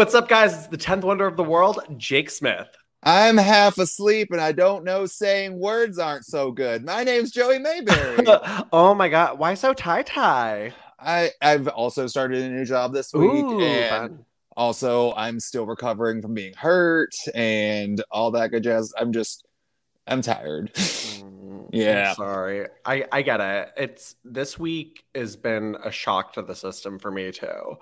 What's up, guys? It's the 10th wonder of the world, Jake Smith. I'm half asleep and I don't know saying words aren't so good. My name's Joey Mayberry. oh my god, why so tie tie? I I've also started a new job this week Ooh, and fun. also I'm still recovering from being hurt and all that good jazz. I'm just I'm tired. Mm, Yeah. I'm sorry. I I get it. It's this week has been a shock to the system for me too.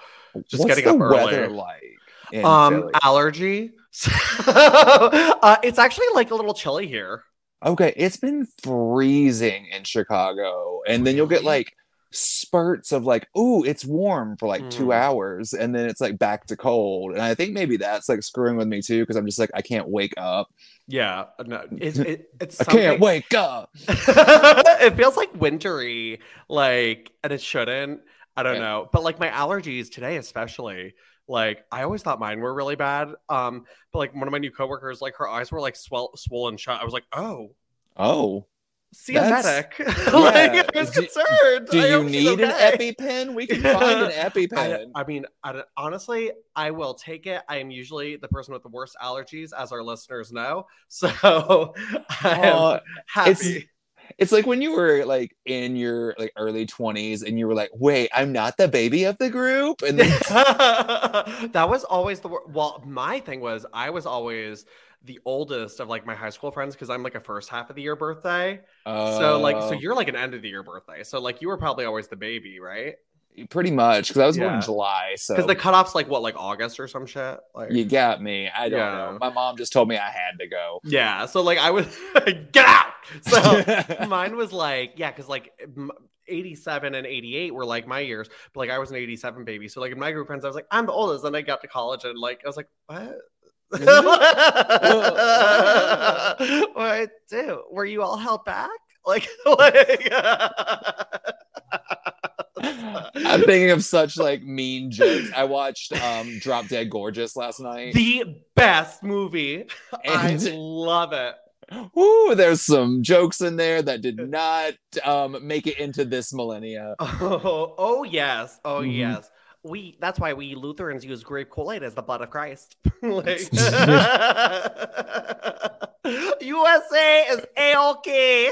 Just What's getting the up weather early. like? Um, Philly? allergy. uh, it's actually like a little chilly here. Okay, it's been freezing in Chicago, and then you'll get like spurts of like, ooh, it's warm for like two Mm. hours, and then it's like back to cold. And I think maybe that's like screwing with me too, because I'm just like, I can't wake up. Yeah, no, it's it, it's I can't wake up. it feels like wintry, like, and it shouldn't. I don't Yeah. know, but like my allergies today, especially, like I always thought mine were really bad. Um, but like one of my new coworkers, like her eyes were like swell, swollen shut. I was like, oh, Oh, see a medic. Like I was Do- concerned. do I you need an. EpiPen? We can find an EpiPen. I mean, I honestly, I will take it. I am usually the person with the worst allergies, as our listeners know. So I am Uh, happy. It's like when you were like in your like early 20s and you were like, wait, I'm not the baby of the group, and then that was always the well. My thing was I was always the oldest of like my high school friends because I'm like a first half of the year birthday. so like, so uh, you're like an end of the year birthday. So like, you were probably always the baby, right? Pretty much because I was born in July, so Because the cutoff's like what, like August or some shit. Like, You got me. I don't Yeah. know. My mom just told me I had to go. yeah. So like, I was get out. So mine was like, yeah, because like. m- 87 and 88 were like my years, but like I was an 87 baby. So like in my group friends, I was like, I'm the oldest. Then I got to college and like I was like, what? Mm-hmm. what do? Were you all held back? Like, like I'm thinking of such like mean jokes. I watched um Drop Dead Gorgeous last night. the best movie. I love it. Ooh, there's some jokes in there that did not um make it into this millennia. Oh, oh yes. Oh Mhm. yes. We that's why we Lutherans use grape Kool-Aid as the blood of Christ. like, USA is A-OK.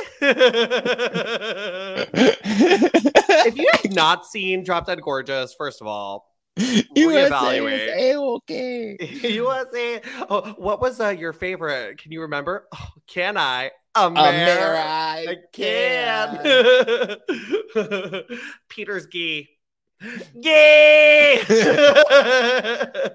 if you have not seen Drop Dead Gorgeous, first of all, USA is A-OK. USA. Oh, what was uh, your favorite? Can you remember? Oh, can I? America. I can. Peter's gay. Gay.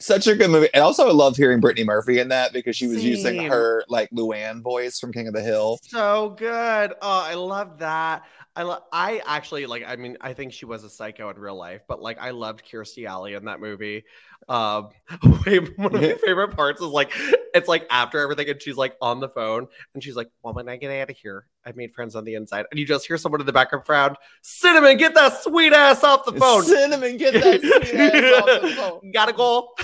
Such a good movie. And also I love hearing Brittany Murphy in that because she was using her like Luann voice from King of the Hill. so good. Oh, I love that. I lo- I actually like. I mean, I think she was a psycho in real life, but like, I loved Kirstie Alley in that movie. Um, one of my favorite parts is like, it's like after everything, and she's like on the phone, and she's like, "Well, when I get out of here, I've made friends on the inside," and you just hear someone in the background frown, "Cinnamon, get that sweet ass off the phone." Cinnamon, get that sweet ass off the phone. Gotta go.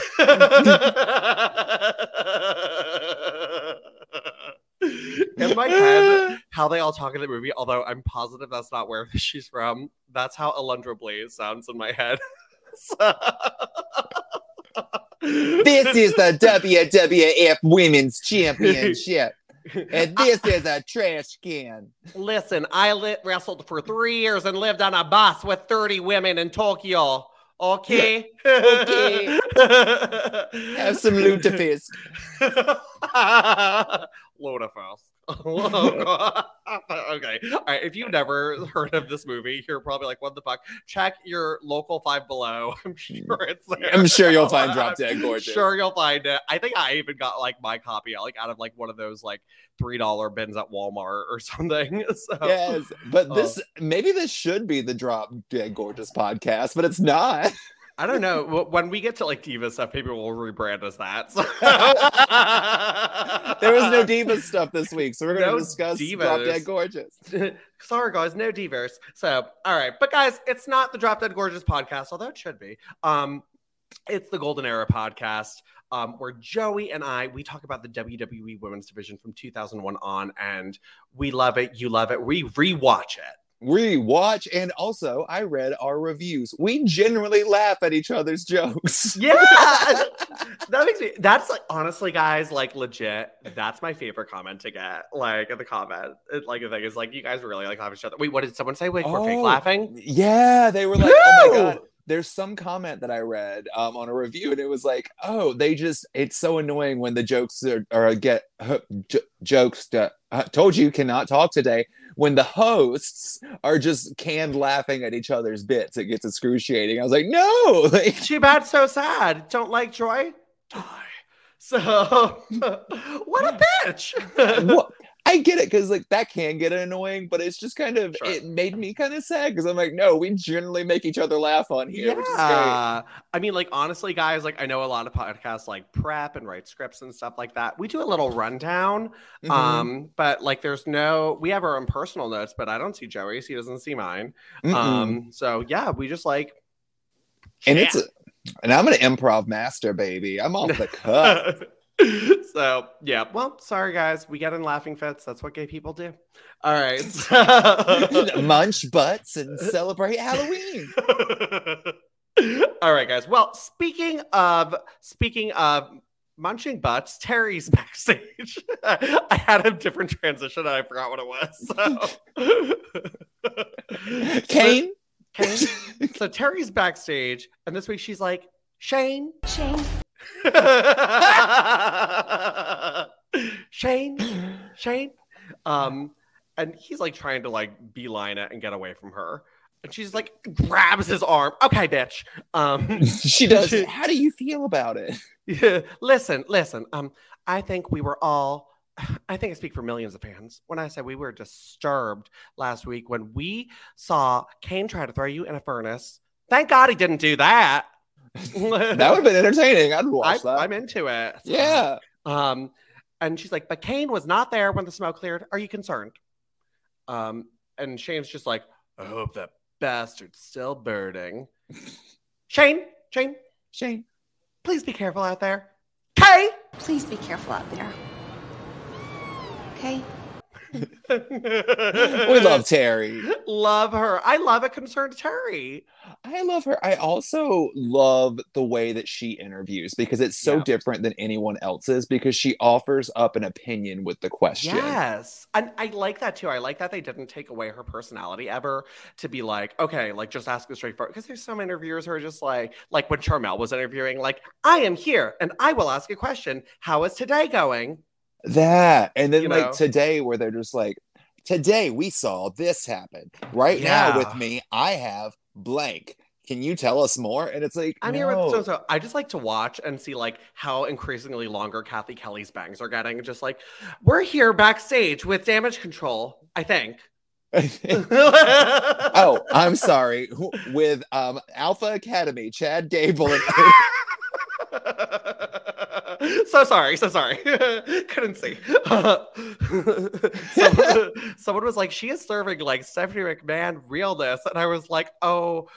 In my head, how they all talk in the movie, although I'm positive that's not where she's from, that's how Alundra Blaze sounds in my head. So- This is the WWF Women's Championship. And this is a trash can. Listen, I wrestled for three years and lived on a bus with 30 women in Tokyo. Okay. Okay. Have some lutefisk. Okay. All right. If you've never heard of this movie, you're probably like, what the fuck? Check your local five below. I'm mm. sure it's there. I'm sure you'll find Drop Dead I'm Gorgeous. Sure, you'll find it. I think I even got like my copy like out of like one of those like three dollar bins at Walmart or something. So Yes, but this um, maybe this should be the Drop Dead Gorgeous podcast, but it's not. I don't know. When we get to like diva stuff, people will rebrand as that. So- There was no diva stuff this week, so we're going to No discuss divas. Drop Dead Gorgeous. Sorry, guys, no divers. So, all right, but guys, it's not the Drop Dead Gorgeous podcast, although it should be. Um, it's the Golden Era podcast, um, where Joey and I we talk about the WWE Women's Division from 2001 on, and we love it. You love it. We rewatch it. We watch and also I read our reviews. We generally laugh at each other's jokes. Yeah, that makes me. That's like honestly, guys, like legit. That's my favorite comment to get. Like in the comment, it, like the thing is, like you guys really like laugh at each other. Wait, what did someone say? Wait, we're fake Oh, laughing. Yeah, they were like, "Oh my god." There's some comment that I read um, on a review, and it was like, "Oh, they just it's so annoying when the jokes are, or get j- jokes. To, I told you cannot talk today. When the hosts are just canned laughing at each other's bits, it gets excruciating. I was like, no, like, Too bad, so sad. Don't like joy, die. So what a bitch. what? I get it because like that can get annoying, but it's just kind of Sure. it made me kind of sad because I'm like, no, we generally make each other laugh on here, which is great. Yeah. I mean, like, honestly, guys, like, I know a lot of podcasts like prep and write scripts and stuff like that. We do a little rundown. Mhm. Um, but like, there's no, we have our own personal notes, but I don't see Joey's. He doesn't see mine. Mm-mm. Um, so yeah, we just like, and it's a, and I'm an improv master, baby. I'm off the cuff. so yeah, well, sorry guys, we get in laughing fits. That's what gay people do. All right. so- Munch butts and celebrate Halloween. All right, guys. Well, speaking of speaking of munching butts, Terri's backstage. I had a different transition and I forgot what it was. So Kane. Kane. So Terri's backstage, and this week she's like, Shane. Shane. Shane. Shane. Um, and he's like trying to like beeline it and get away from her. And she's like grabs his arm. Okay, bitch. Um she does. How do you feel about it? yeah, listen, listen. Um, I think we were all I think I speak for millions of fans when I say we were disturbed last week when we saw Kane try to throw you in a furnace. Thank God he didn't do that. That would have been entertaining. I'd I, watch that. I'm into it. yeah. Um, and she's like, but Kane was not there when the smoke cleared. Are you concerned? Um, and Shane's just like, I hope that bastard's still burning. Shane, Shane, Shane. please be careful out there. Kay. Please be careful out there. Okay? We love Terri. love her. I love a concerned Terri. I love her. I also love the way that she interviews because it's so Yeah. different than anyone else's because she offers up an opinion with the question. Yes. And I like that too. I like that they didn't take away her personality ever to be like, okay, like just ask a straightforward. Because there's some interviewers who are just like, like when Charmel was interviewing, like, I am here and I will ask a question. How is today going? That. And then You like know? today where they're just like, today we saw this happen. Right now with me, I have blank. Can you tell us more? And it's like, I'm here with so so. I just like to watch and see like how increasingly longer Kathy Kelly's bangs are getting. Just like we're here backstage with damage control, I think. oh, I'm sorry. With um Alpha Academy, Chad Gable and so sorry, so sorry. Couldn't see. someone, someone was like, "She is serving like Stephanie McMahon realness," and I was like, "Oh,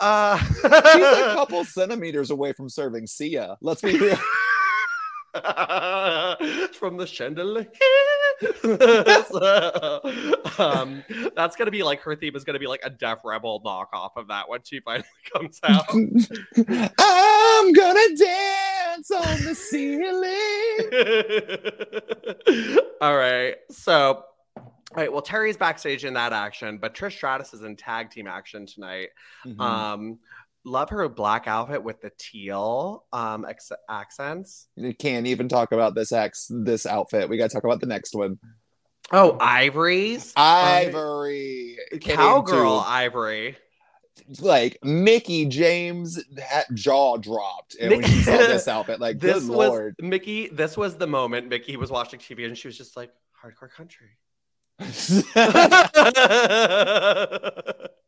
uh." she's a couple centimeters away from serving Sia. Let's be real. from the chandelier. So, um, that's gonna be like her theme is gonna be like a Def Rebel knockoff of that when she finally comes out. I'm gonna dance on the ceiling. All right. So, all right. Well, Terri's backstage in that action, but Trish Stratus is in tag team action tonight. Mhm. Um, love her black outfit with the teal um ex- accents. you can't even talk about this ex this outfit. We gotta talk about the next one. Oh, Ivory's Ivory. Can't cowgirl Ivory. like Mickie James that jaw dropped and when she saw this outfit. Like, This good was lord. Mickie. This was the moment Mickie was watching TV and she was just like hardcore country.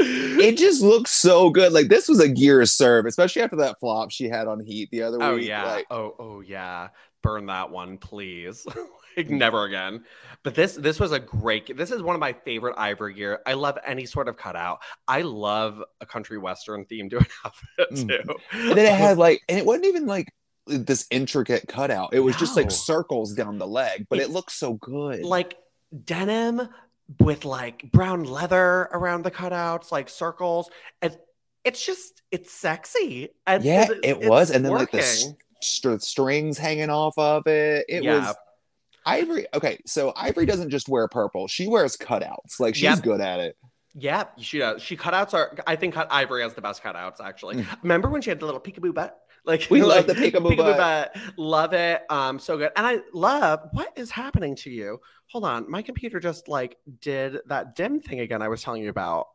it just looks so good. Like this was a gear serve, especially after that flop she had on Heat the other Oh week. yeah. Like, oh oh yeah. Burn that one, please. like never again. But this this was a great. This is one of my favorite Ivory gear. I love any sort of cutout. I love a country western theme to an outfit Mm. too. and then it had like, and it wasn't even like this intricate cutout. It was just like circles down the leg, but it looks so good. like denim with like brown leather around the cutouts, like circles. And it's just it's sexy. And Yeah, it- it was, and then like the working. st- strings hanging off of it. It Yeah. was Ivory. Okay, so Ivory doesn't just wear purple; she wears cutouts. Like she's Yep. good at it. Yeah, she does. She cutouts are. I think cut Ivory has the best cutouts. Actually, Mm. remember when she had the little peekaboo butt? Like We like, love the peekaboo butt. Love it. Um, so good. And I love what is happening to you. Hold on, my computer just like did that dim thing again. I was telling you about.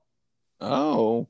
Oh,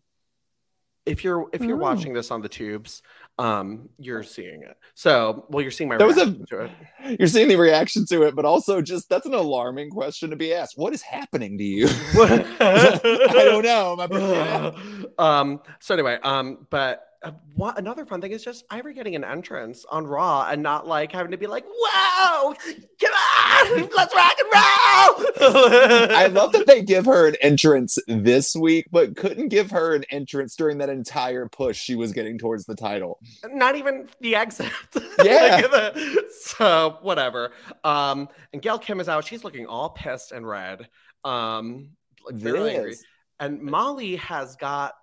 If you're if you're Oh. watching this on the tubes, um, you're seeing it. So well, you're seeing my That was a- reaction to it. you're seeing the reaction to it, but also just that's an alarming question to be asked. What is happening to you? I don't know. My um so anyway um but uh, what another fun thing is just Ivory getting an entrance on Raw and not like having to be like, "Wow, come on, let's rock and roll." I love that they give her an entrance this week, but couldn't give her an entrance during that entire push she was getting towards the title. not even the exit. Yeah. Like, the- so whatever. Um, and Gail Kim is out. She's looking all pissed and red. Um, like very angry. And Molly has got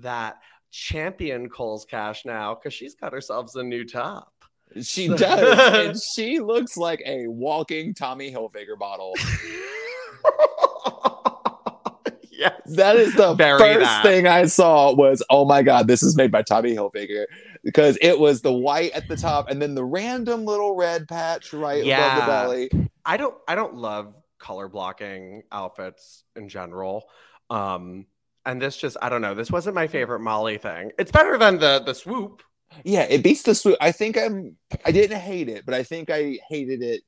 that champion Cole's cash now because she's got herself a new top. She does, and she looks like a walking Tommy Hilfiger bottle. yes. That is the Bury first that. thing I saw was, oh my god, this is made by Tommy Hilfiger because it was the white at the top and then the random little red patch right above the belly. I don't I don't love color blocking outfits in general. Um and this just I don't know. This wasn't my favorite Molly thing. It's better than the the swoop. Yeah, it beats the swoop. I think I'm. I didn't hate it, but I think I hated it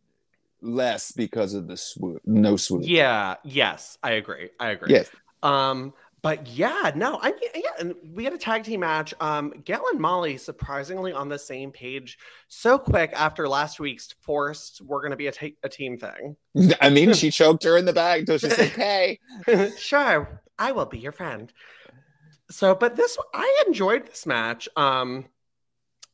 less because of the swoop. No swoop. Yeah, yes, I agree. I agree. Yes. Um, but yeah, no, I mean, yeah, and we had a tag team match. Um, Gail and Molly surprisingly on the same page so quick after last week's forced we're gonna be a ta- a team thing. I mean, she choked her in the back until she said, "Hey." sure, I will be your friend. So, but this I enjoyed this match. Um,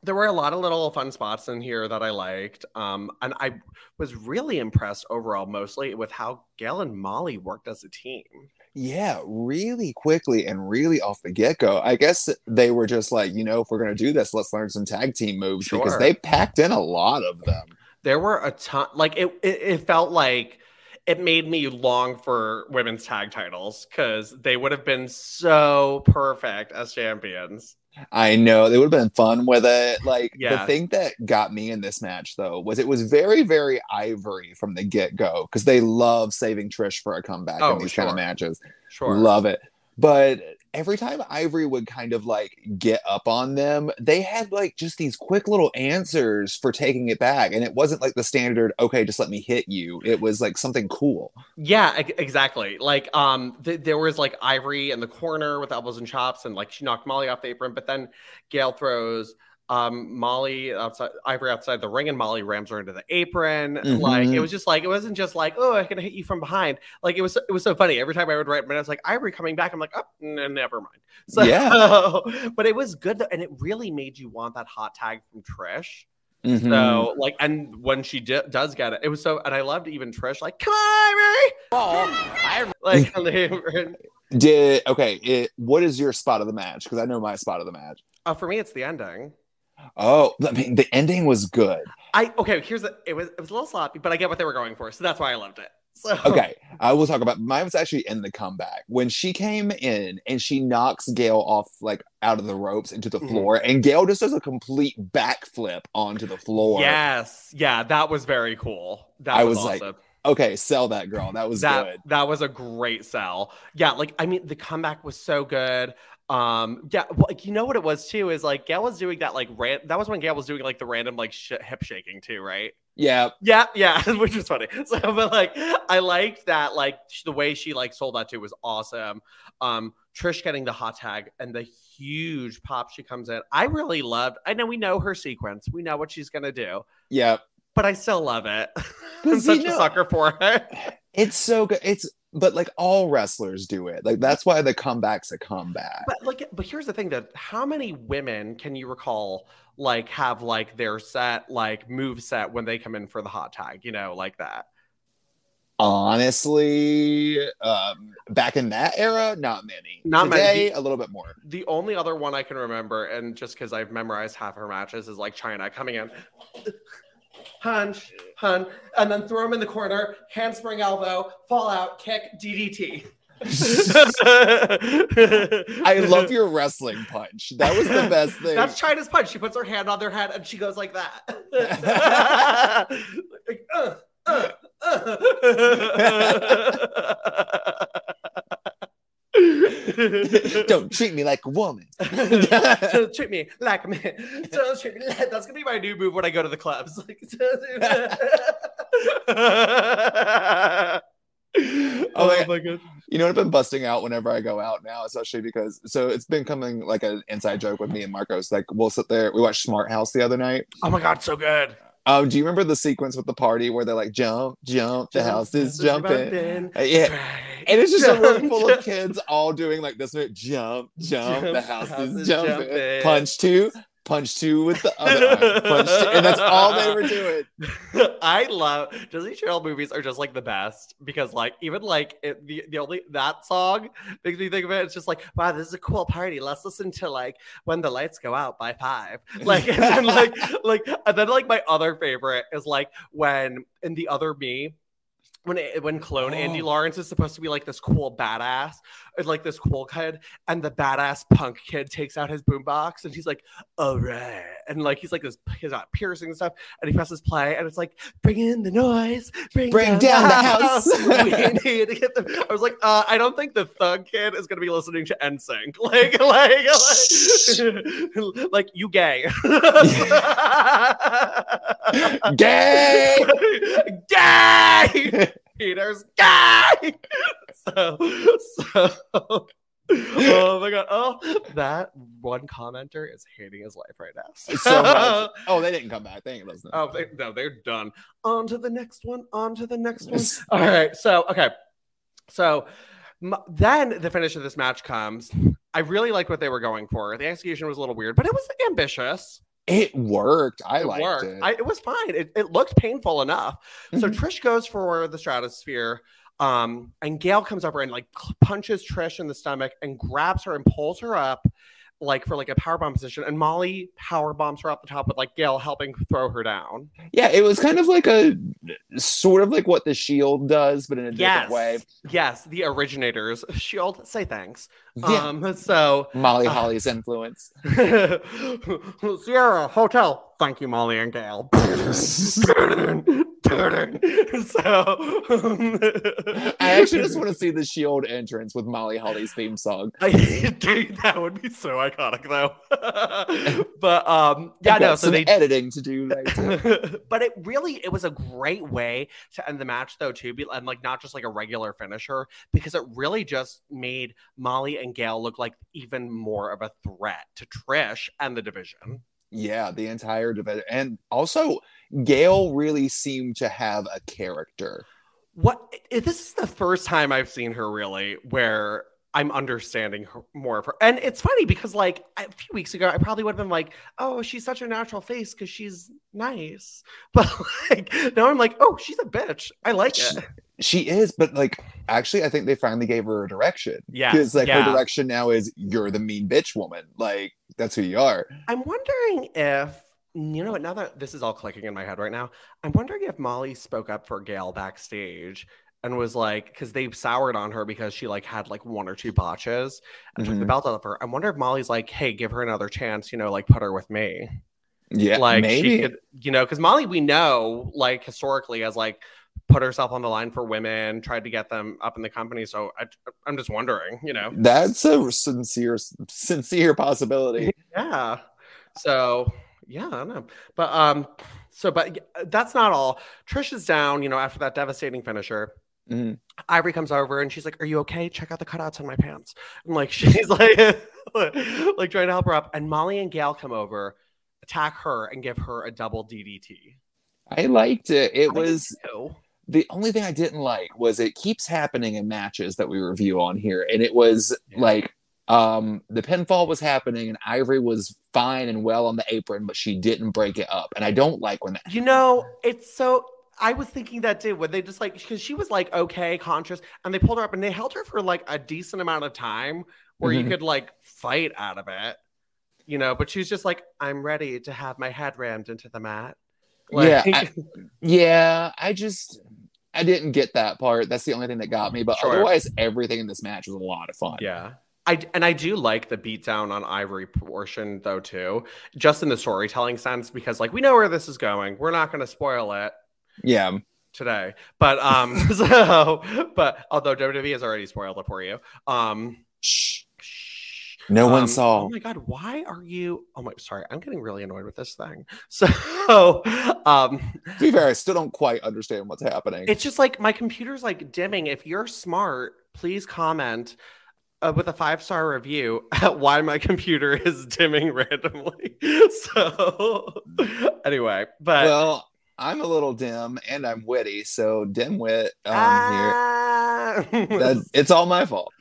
there were a lot of little fun spots in here that I liked. Um, and I was really impressed overall, mostly with how Gail and Molly worked as a team. Yeah, really quickly and really off the get go. I guess they were just like, you know, if we're gonna do this, let's learn some tag team moves because they packed in a lot of them. There were a ton, like it, it, it felt like it made me long for women's tag titles because they would have been so perfect as champions. I know they would have been fun with it. Like the thing that got me in this match though was it was very, very ivory from the get go because they love saving Trish for a comeback Oh, in these kind of matches. Sure. Love it. But every time Ivory would kind of like get up on them, they had like just these quick little answers for taking it back. And it wasn't like the standard, okay, just let me hit you. It was like something cool. Yeah, exactly. Like, um, th- there was like Ivory in the corner with elbows and chops, and like she knocked Molly off the apron, but then Gail throws um Molly outside Ivory outside the ring, and Molly rams her into the apron. Like, it Mhm. was just like it wasn't just like oh, I can hit you from behind. Like it was it was so funny. Every time I would write, but I was like Ivory coming back. I'm like, oh, n- never mind. So, Yeah. but it was good though, and it really made you want that hot tag from Trish. Mhm. So like, and when she di- does get it, it was so, and I loved even Trish like, come on, Ivory. Like, and they were- Did okay, it, what is your spot of the match? Because I know my spot of the match. uh, for me, it's the ending. Oh, I mean, the ending was good. I okay. Here's the, it was it was a little sloppy, but I get what they were going for, so that's why I loved it. So Okay, I will talk about mine was actually in the comeback when she came in and she knocks Gail off like out of the ropes into the Mhm. floor, and Gail just does a complete backflip onto the floor. yes, yeah, that was very cool. That I was, was like. Okay, sell that girl. That was that good. that was a great sell. Yeah, like I mean, the comeback was so good. Um, yeah, well, like you know what it was too is like Gail was doing that like ran- that was when Gail was doing like the random like sh- hip shaking too, right? Yeah, Yeah, yeah, which was funny. So, but like, I liked that. Like sh- the way she like sold that too was awesome. Um, Trish getting the hot tag and the huge pop she comes in. I really loved. I know we know her sequence. We know what she's gonna do, yeah. but I still love it. I'm such you a sucker for it. It's so good. It's but like all wrestlers do it. Like that's why the comeback's a comeback. But like, but here's the thing: that how many women can you recall like have like their set like move set when they come in for the hot tag? You know, like that. Honestly, um, back in that era, not many. Not many. Today, a little bit more. The only other one I can remember, and just because I've memorized half her matches, is like Chyna coming in, punch, hun, and then throw him in the corner, handspring elbow, fall out, kick, DDT. I love your wrestling punch. That was the best thing. That's Chyna's punch. She puts her hand on their head and she goes like that. like, uh, uh, uh. Don't treat me like a woman. Don't treat me like a man. Don't treat me like that's gonna be my new move when I go to the clubs. Like, Oh, oh my god. You know what I've been busting out whenever I go out now, especially because so it's been coming like an inside joke with me and Marcos. Like we'll sit there, we watched Smart House the other night. Oh my god, so good. Um, do you remember the sequence with the party where they're like jump, jump, the house is jumping? Uh, yeah. And it's just a room full of kids all doing like this jump, jump, the house, is, jumping. Punch two, punch two with the other punch two, and that's all they were doing. I love Disney Channel movies are just like the best because like even like it, the the only that song makes me think of it. It's just like wow, this is a cool party. Let's listen to like when the lights go out by five. Like and then like like and then like my other favorite is like when in the other me when when clone Andy Oh. Lawrence is supposed to be like this cool badass, like this cool kid, and the badass punk kid takes out his boombox and he's like, "All right," and like he's like this, he's got piercing and stuff, and he presses play, and it's like, "Bring in the noise, bring, Bring down the house." we need to get them. I was like, uh, I don't think the thug kid is gonna be listening to NSYNC, like, like, like, like you gay, Gay! gay. Peter's guy. So, so, oh my god. Oh, that one commenter is hating his life right now. so much. Oh, they didn't come back. They ain't listening. Oh, they, no, they're done. On to the next one. On to the next one. All right. So, okay. So m- then the finish of this match comes. I really liked what they were going for. The execution was a little weird, but it was ambitious. It worked. I it liked worked. it. I, it was fine. It, it looked painful enough. So Mhm. Trish goes for the Stratusphere. Um, and Gail comes over and like punches Trish in the stomach and grabs her and pulls her up like for like a power bomb position. And Molly power bombs her off the top with like Gail helping throw her down. yeah, it was kind of like a sort of like what the shield does, but in a different Yes. way. Yes, the originators. Shield, say thanks. Yeah. Um, so Molly uh, Holly's influence. Sierra Hotel. Thank you, Molly and Gail. so I actually just want to see the shield entrance with Molly Holly's theme song. Dude, that would be so iconic though. but um yeah, no, so they editing to do later. but it really it was a great way to end the match though too and like not just like a regular finisher because it really just made molly and gail look like even more of a threat to trish and the division yeah, the entire division, and also Gail really seemed to have a character. what this is the first time i've seen her really where i'm understanding her, more of her and it's funny because like a few weeks ago i probably would have been like oh she's such a natural face because she's nice but like now i'm like oh she's a bitch i like it She is, but like actually, I think they finally gave her a direction. Yeah. because like yeah. her direction now is you're the mean bitch woman. Like that's who you are. I'm wondering if you know what. Now that this is all clicking in my head right now, I'm wondering if Molly spoke up for Gail backstage and was like, because they soured on her because she like had like one or two botches and took the Mhm. belt out of her. I wonder if Molly's like, hey, give her another chance. You know, like put her with me. Yeah, like maybe. she could, you know, because Molly we know like historically has like put herself on the line for women, tried to get them up in the company. So I, I'm just wondering, you know. That's a sincere, sincere possibility. Yeah. So yeah, I don't know. But um, so but that's not all. Trish is down, you know, after that devastating finisher. Mhm. Ivory comes over and she's like, Are you okay? Check out the cutouts on my pants. And like she's like like trying to help her up. And Molly and Gail come over, attack her, and give her a double DDT. I liked it. It I was. The only thing I didn't like was it keeps happening in matches that we review on here, and it was Yeah. like um the pinfall was happening and Ivory was fine and well on the apron, but she didn't break it up, and I don't like when that. You know, it's so I was thinking that too. When they just like, because she was like okay, conscious, and they pulled her up and they held her for like a decent amount of time where Mhm. you could like fight out of it, you know. But she's just like, I'm ready to have my head rammed into the mat. Yeah, I- Yeah, I just I didn't get that part. That's the only thing that got me. But Sure. otherwise, everything in this match was a lot of fun. Yeah. I, and I do like the beatdown on Ivory portion though too, just in the storytelling sense because like we know where this is going. We're not going to spoil it Yeah. today, but um, so but although WWE has already spoiled it for you, um, Shh. No one Um, saw. Oh my god, why are you? Oh my, sorry, I'm getting really annoyed with this thing. So, um, To be fair, I still don't quite understand what's happening. it's just like my computer's like dimming. If you're smart, please comment uh, with a five star review at why my computer is dimming randomly. So, anyway, but well, I'm a little dim and I'm witty, so dimwit um, Ah, here. That, it's all my fault.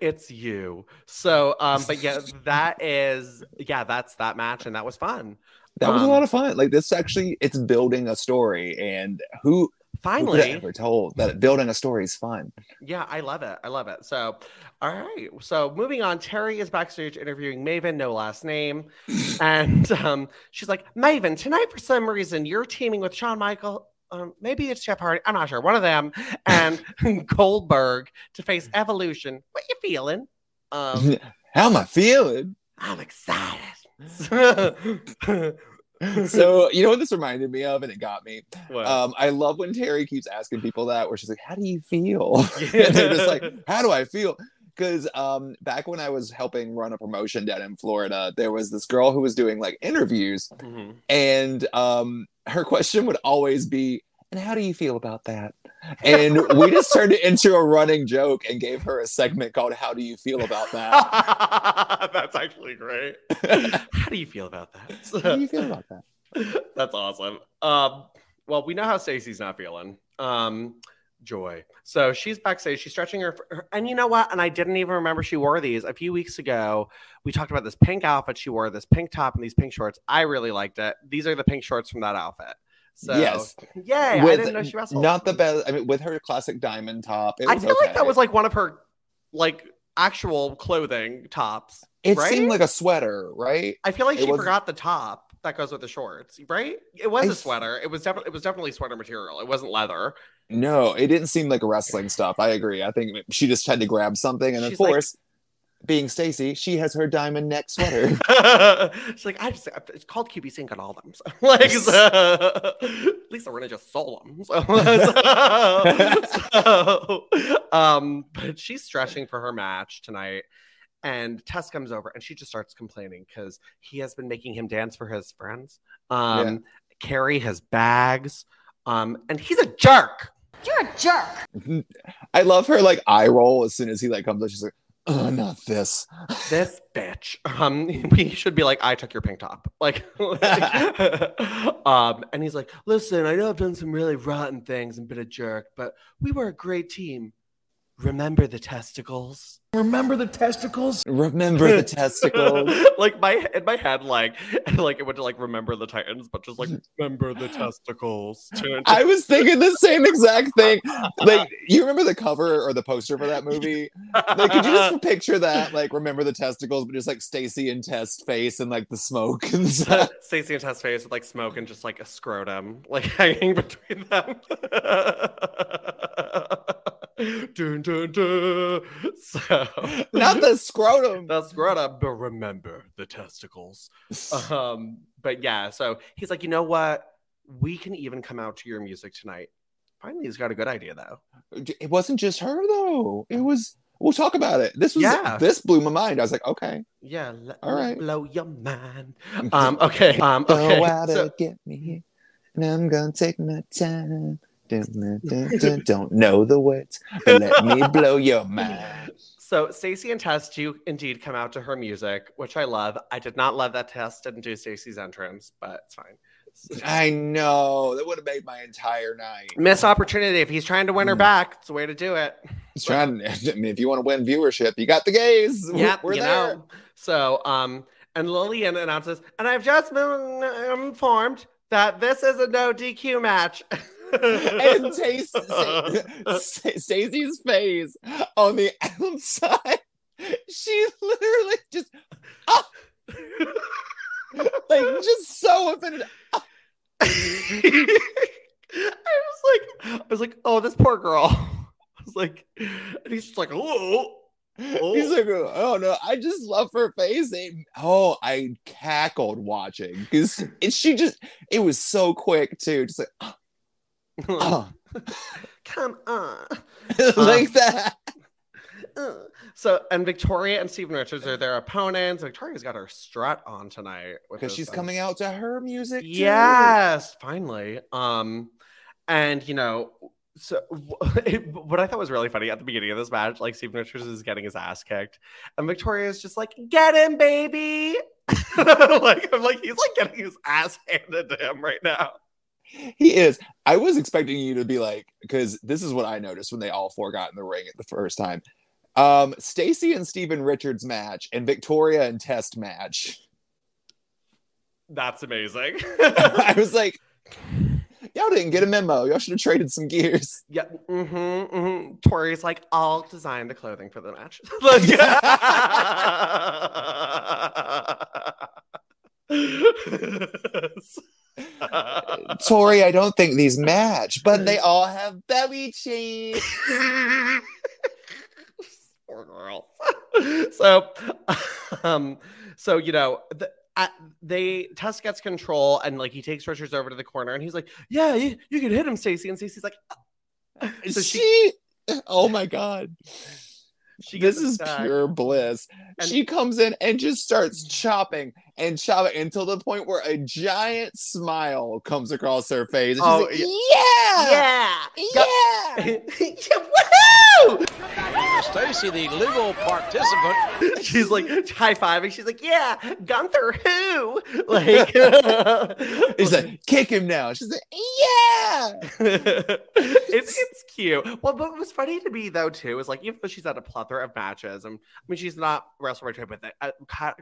it's you. So, um, but yeah, that is yeah, that's that match, and that was fun. That was Um, a lot of fun. Like this actually, it's building a story, and who, who could have Finally, ever told that building a story is fun? Yeah, I love it. I love it. So, all right. So, moving on, Terri is backstage interviewing Maven, no last name. and um, she's like, Maven, tonight, for some reason, you're teaming with Shawn Michael. Um, maybe it's Jeff Hardy. I'm not sure. One of them and Goldberg to face Evolution. What you feeling? Um, How am I feeling? I'm excited. So you know what this reminded me of, and it got me. Um, I love when Terri keeps asking people that, where she's like, "How do you feel?" Yeah. and they're just like, "How do I feel?" Because um, back when I was helping run a promotion down in Florida, there was this girl who was doing like interviews, Mhm. and um, her question would always be, "And how do you feel about that?" And we just turned it into a running joke and gave her a segment called "How do you feel about that?" That's actually great. How do you feel about that? how do you feel about that? That's awesome. Um, well, we know how Stacy's not feeling. Um, joy. So she's backstage. She's stretching her, her- and you know what? And I didn't even remember she wore these a few weeks ago. We talked about this pink outfit she wore, this pink top and these pink shorts. I really liked it. These are the pink shorts from that outfit. So Yes. yay! I With didn't know she wrestled. Not the best. I mean, with her classic diamond top, I feel like that was like one of her like actual clothing tops. It right? seemed like a sweater, right? I feel like It she was- forgot the top that goes with the shorts, right? It was I a sweater. It was definitely it was definitely sweater material. It wasn't leather. No, it didn't seem like wrestling stuff. I agree. I think she just had to grab something, and of She's like- course, being Stacy, she has her diamond neck sweater. She's like, I just it's called QB Sync on all of them. So, like, so, Lisa Renee just sold them. So, so, um, but she's stretching for her match tonight. And Test comes over and she just starts complaining because he has been making him dance for his friends. Um, Yeah. carry his bags. Um, and he's a jerk. You're a jerk. I love her like eye roll as soon as he like comes up. She's like, "Oh, not this." this bitch. Um, we should be like, I took your pink top. Like, um, and he's like, listen, I know I've done some really rotten things and been a jerk, but we were a great team. Remember the testicles? Remember the testicles? Remember the testicles. like my in my head, like like it would like remember the Titans, but just like remember the testicles. I was thinking the same exact thing. Like, you remember the cover or the poster for that movie? Like, could you just picture that? Like, remember the testicles, but just like Stacy and test face and like the smoke and stuff. Stacy and test face with like smoke and just like a scrotum like hanging between them. Dun, dun, dun. So Not the scrotum. the scrotum, but remember the testicles. Um, but yeah, so he's like, you know what? We can even come out to your music tonight. Finally, he's got a good idea though. It wasn't just her though. It was. We'll talk about it. This was. Yeah. This blew my mind. I was like, okay. Yeah, let All me blow your mind. Um, okay, um, Go okay. out so- get me, and I'm gonna take my time. Dun, dun, dun, dun. Don't know the words, but let me blow your mind. So Stacy and Test do indeed come out to her music, which I love. I did not love that Test didn't do Stacy's entrance, but it's fine. I know that would have made my entire night. Missed opportunity. If he's trying to win her Mm. back, it's a way to do it. It's trying. I mean, if you want to win viewership, you got the gays. Yep, we're you there. know. So, um, and Lillian announces, and I've just been informed that this is a no DQ match. And taste Stacy's face on the outside. She literally just ah! like just so offended. I was like, I was like, oh, this poor girl. I was like, and he's just like, oh. He's like, oh no, I just love her face. Oh, I cackled watching because she just, it was so quick too. Just like, oh, Come on. like that. Uh. So, and Victoria and Steven Richards are their opponents. Victoria's got her strut on tonight Because she's um, coming out to her music. too. Yes, finally. Um, and you know, so it, what I thought was really funny at the beginning of this match, like Steven Richards is getting his ass kicked, and Victoria is just like, "Get him, baby!" like I'm like he's like getting his ass handed to him right now. He is. I was expecting you to be like, because this is what I noticed when they all four got in the ring at the first time. Um, Stacy and Steven Richards match and Victoria and Test match. That's amazing. I was like, y'all didn't get a memo. Y'all should have traded some gears. yeah, mm-hmm, mm-hmm. Tori's like, "I'll design the clothing for the match." Like, Tori, I don't think these match, but they all have belly chains. Poor girl. so, um, so you know, the, at, they Test gets control and like he takes Richards over to the corner and he's like, "Yeah, you, you can hit him, Stacy." And Stacy's like, So she, she- oh my god. "She this is attacked. pure bliss. And- she comes in and just starts chopping and chopping until the point where a giant smile comes across her face. And she's Oh, like, yeah, yeah, yeah, yeah. Woohoo! Stacy, the legal participant. She's like high fiving. She's like, "Yeah, Gunther, who?" Like, He's like, kick him now. She's like, yeah. it's it's cute. Well, but what was funny to me though too is like even though she's had a plethora of matches, and I mean she's not wrestler type, but the uh,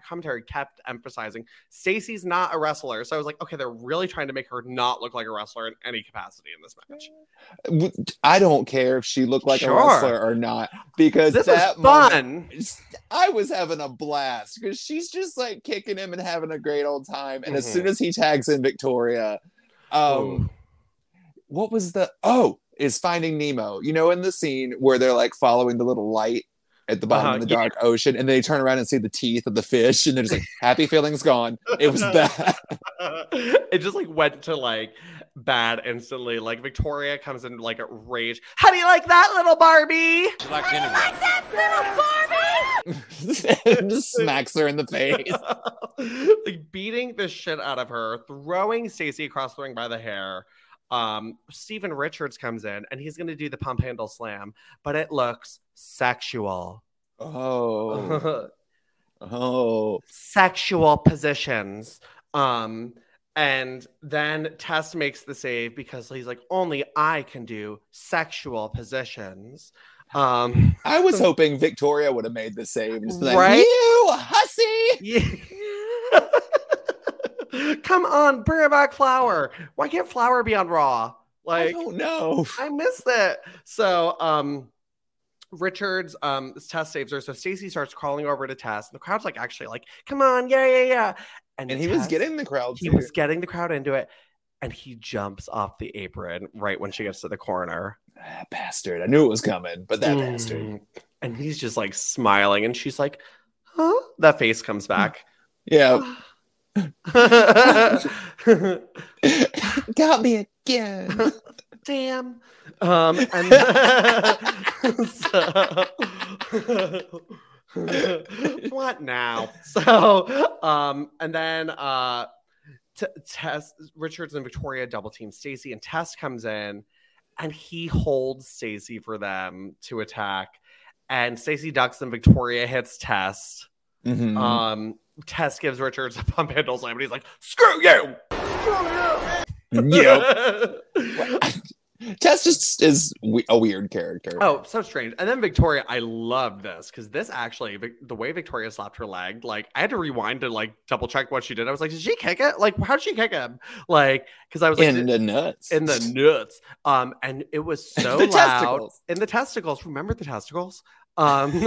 commentary kept emphasizing Stacy's not a wrestler. So I was like, okay, they're really trying to make her not look like a wrestler in any capacity in this match. I don't care if she looked like Sure. a wrestler or not because This that was moment- I was having a blast because she's just like kicking him and having a great old time. And as Mhm. soon as he tags in Victoria, um, Ooh. what was the oh is Finding Nemo? You know, in the scene where they're like following the little light at the bottom Uh-huh, of the yeah. dark ocean, and they turn around and see the teeth of the fish, and they're just like, "Happy feelings gone." It was that. it just like went to like bad instantly. Like Victoria comes in like a rage. How do you like that little Barbie? She likes anyone. and just smacks her in the face. like beating the shit out of her, throwing Stacy across the ring by the hair. Um, Steven Richards comes in and he's gonna do the pump handle slam, but it looks sexual. Oh, oh. sexual positions. Um, and then Test makes the save because he's like, only I can do sexual positions. Um, I was hoping Victoria would have made the save. and just be like, Right? You hussy. yeah. Come on, bring her back, Flower. Why can't Flower be on Raw? I Like, don't know. I missed it. So, um, Richards, um, Test saves her. So Stacy starts crawling over to Test. And the crowd's like, actually, like, come on, yeah, yeah, yeah. And he was getting the crowd. he too. was getting the crowd into it and he jumps off the apron right when she gets to the corner Ah, bastard. I knew it was coming, but that bastard. Mm. and he's just like smiling and she's like huh that face comes back Yeah. Got me again. um and so what now so um and then uh T- Test, Richards and Victoria double team Stacy, and Test comes in, and he holds Stacy for them to attack. And Stacy ducks, and Victoria hits Test. Mhm. Um, Test gives Richards a pump handle slam, and he's like, "Screw you!" yep. Test just is we- a weird character. Oh, so strange. And then Victoria, I love this because this actually, the way Victoria slapped her leg, like I had to rewind to like double check what she did. I was like, did she kick it? Like, how did she kick him? Like, because I was like, in the nuts. in the nuts. Um, and it was so loud testicles. in the testicles. Remember the testicles? Um,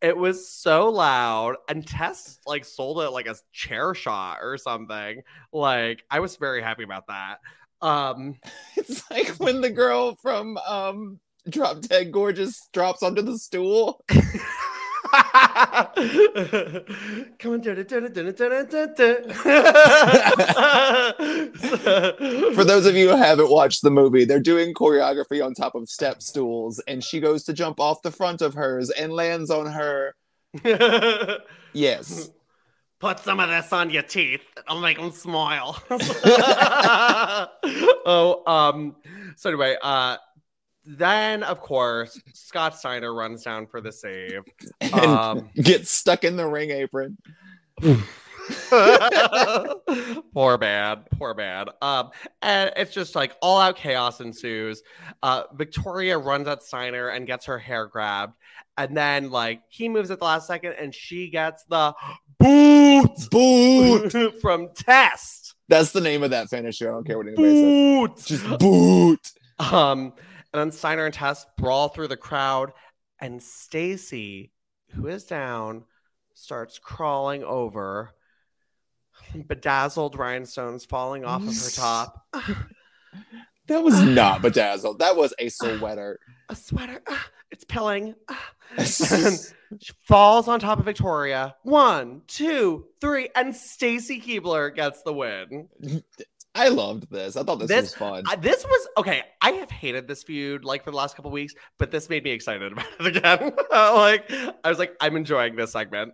it was so loud, and Test like sold it like a chair shot or something. Like I was very happy about that. Um, It's like when the girl from um Drop Dead Gorgeous drops onto the stool. Coming to For those of you who haven't watched the movie, they're doing choreography on top of step stools, and she goes to jump off the front of hers and lands on her. Yes. Put some of this on your teeth. It'll make them smile. oh, um, so anyway, uh, then of course Scott Steiner runs down for the save. And Um, gets stuck in the ring apron. poor man, poor man. Um, and it's just like all out chaos ensues. Uh, Victoria runs at Steiner and gets her hair grabbed, and then like he moves at the last second, and she gets the boot Boot. from Test. That's the name of that finisher. I don't care what anybody says. Boot. Just boot. Um, and then Steiner and Test brawl through the crowd, and Stacy, who is down, starts crawling over. Bedazzled rhinestones falling off of her top. That was not bedazzled. That was a sweater. A sweater. it's pilling. She falls on top of Victoria. One, two, three, and Stacy Keibler gets the win. I loved this. I thought this, This- was fun. I- this was okay. I have hated this feud like for the last couple weeks, but this made me excited about it again. like I was like, I'm enjoying this segment.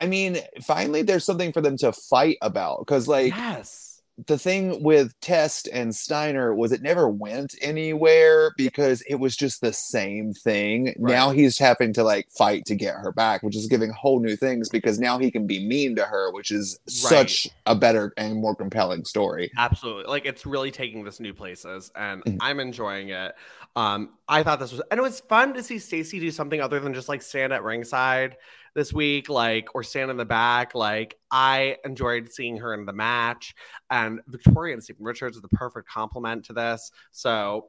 I mean, finally, there's something for them to fight about because, like, yes. the thing with Test and Steiner was it never went anywhere because it was just the same thing. Right. Now he's having to like fight to get her back, which is giving whole new things because now he can be mean to her, which is such a better and more compelling story. Absolutely. Like it's really taking this new places and Mhm. I'm enjoying it. Um I thought this was and it was fun to see Stacy do something other than just like stand at ringside this week like or stand in the back. Like I enjoyed seeing her in the match and Victoria and Steven Richards is the perfect complement to this. So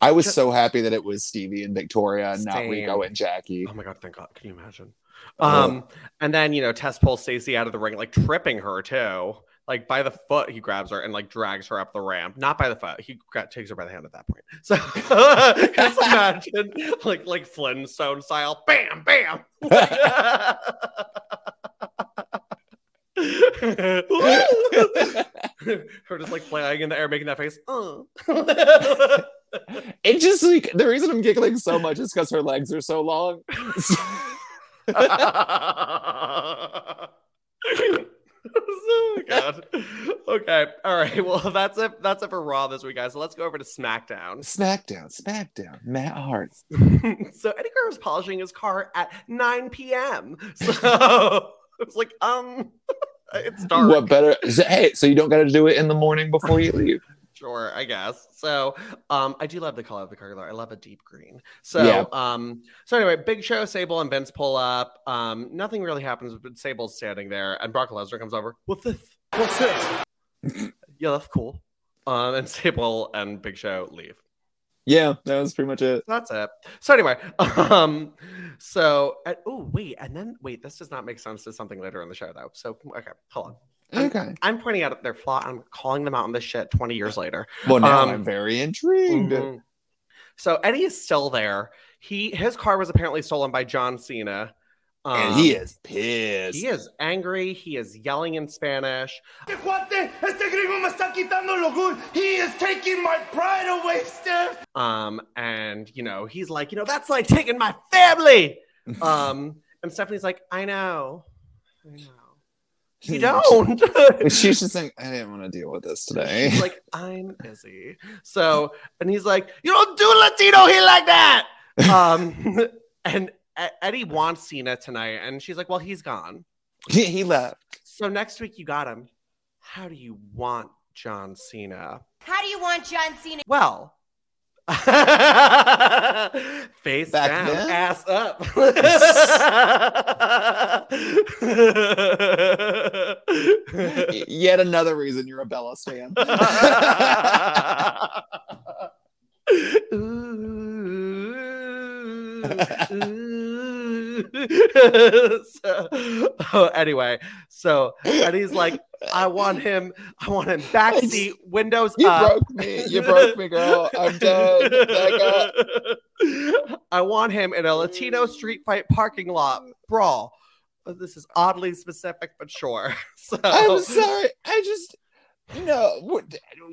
I was Just- so happy that it was Stevie and Victoria, and not. Rico and Jackie. oh my god, thank God. Can you imagine? Ugh. Um and then you know Test pulls Stacy out of the ring, like tripping her too. Like by the foot, he grabs her and like drags her up the ramp. Not by the foot. He gra- takes her by the hand at that point. So just imagine like like Flintstone style, bam, bam. her just like flying in the air, making that face. Uh. It just like the reason I'm giggling so much is because her legs are so long. Oh my god. Okay. All right. Well, that's it. That's it for Raw this week, guys. So let's go over to SmackDown. Smackdown, Smackdown, Matt Hart. so Eddie Guerrero was polishing his car at 9 p.m. So it's like, um, it's dark. What better? Hey, so you don't got to do it in the morning before you leave. Sure, I guess. So, um, I do love the color of the car. I love a deep green. So, Yeah. um, so anyway, Big Show, Sable, and Vince pull up. Um, nothing really happens, but Sable's standing there, and Brock Lesnar comes over. What's this? What's this? yeah, that's cool. Um, and Sable and Big Show leave. Yeah, that was pretty much it. That's it. So anyway, um, so oh wait, and then wait, this does not make sense to something later in the show though. So okay, hold on. I'm- Okay. I'm pointing out their flaw. I'm calling them out on this shit 20 years later. Well, now Um, I'm very intrigued. Mhm. So Eddie is still there. He his car was apparently stolen by John Cena. and he Um, is pissed. He is angry. He is yelling in Spanish. Este cuate, este gringo me está quitando lo good. He is taking my pride away, Steph. Um, and you know, he's like, you know, that's like taking my family. Um, and Stephanie's like, I know. I know. You don't. She's just like, I didn't want to deal with this today. She's like, I'm busy. So, and he's like, you don't do Latino here like that. Um, and Eddie wants Cena tonight, and she's like, well, he's gone. he, he left. So next week you got him. How do you want John Cena? How do you want John Cena? Well, face Back down, then? ass up. Yet another reason you're a Bella stan. so, oh, anyway, so and he's like, I want him, I want him backseat, windows You up. broke me. You broke me, girl. I'm done. Becca. I want him in a Latino street fight parking lot brawl. This is oddly specific, but sure. So I'm sorry. I just no. We're,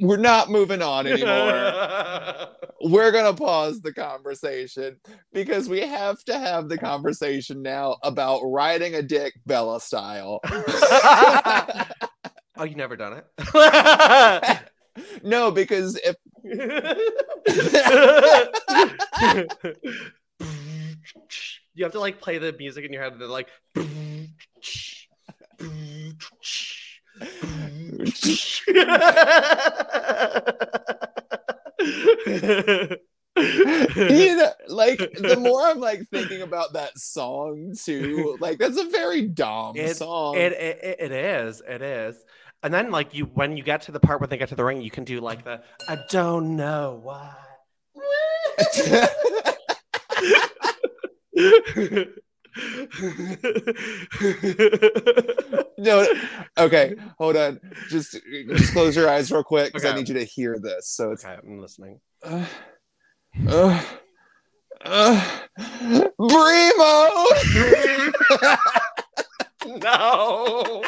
we're not moving on anymore. we're gonna pause the conversation because we have to have the conversation now about riding a dick Bella style. oh, you never done it? no, because if you have to like play the music in your head. And they're like, you know, like the more I'm like thinking about that song too, like that's a very dumb It- song. It, it it- it is. It is. And then like you when you get to the part where they get to the ring, you can do like the I don't know why. no, okay, hold on. Just just close your eyes real quick because I need you to hear this. So it's okay, I'm listening. uh, uh, uh, Bremo. no.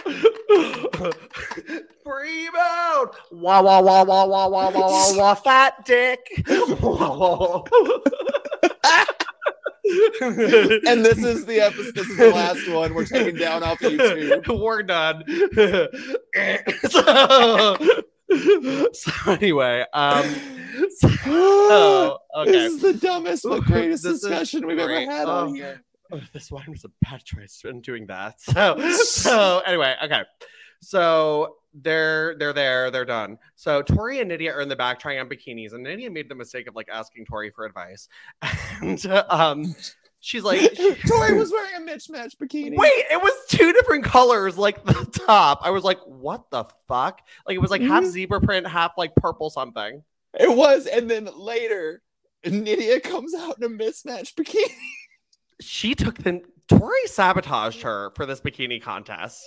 Rebound. Wah wah wah wah wah wah wah wah wah fat dick. and this is the episode. This is the last one we're taking down off YouTube. We're done. so, so anyway, um, so, okay. This is the dumbest but greatest This discussion we've great. ever had Oh. on here. Oh, this wine was a bad choice in doing that. So, so anyway, okay. So they're they're there, they're done. So Torrie and Nidia are in the back trying on bikinis, and Nidia made the mistake of like asking Torrie for advice, and um, she's like, Torrie was wearing a mismatched bikini. Wait, it was two different colors, like the top. I was like, what the fuck? Like it was like half Mhm. zebra print, half like purple something. It was, and then later, Nidia comes out in a mismatched bikini. She took the Torrie sabotaged her for this bikini contest.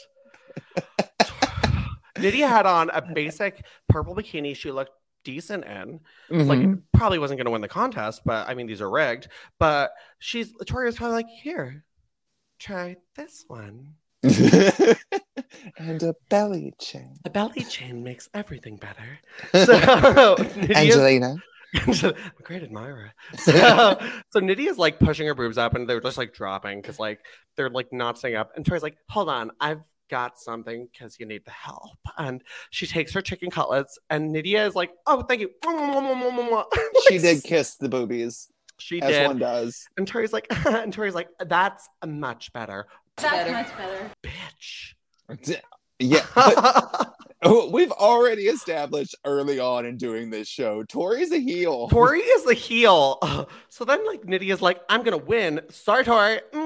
Nidia had on a basic purple bikini she looked decent in. Like Mhm. probably wasn't gonna win the contest, but I mean these are rigged. But she's Torrie was probably like, here, try this one. and a belly chain. A belly chain makes everything better. So Nidia's- Angelina. I'm a great admirer. So, so Nidia's like pushing her boobs up and they're just like dropping because like they're like not staying up. And Torrie's like, hold on, I've got something because you need the help. And she takes her chicken cutlets and Nidia is like, oh, thank you. She did kiss the boobies, She as did. one does. And Torrie's like, and Torrie's like, that's much better. That's much better. Bitch. Yeah. but- oh, we've already established early on in doing this show. Torrie's a heel. Torrie is the heel. So then, like, Nidia's like, I'm gonna win. Sorry, Torrie. Mm.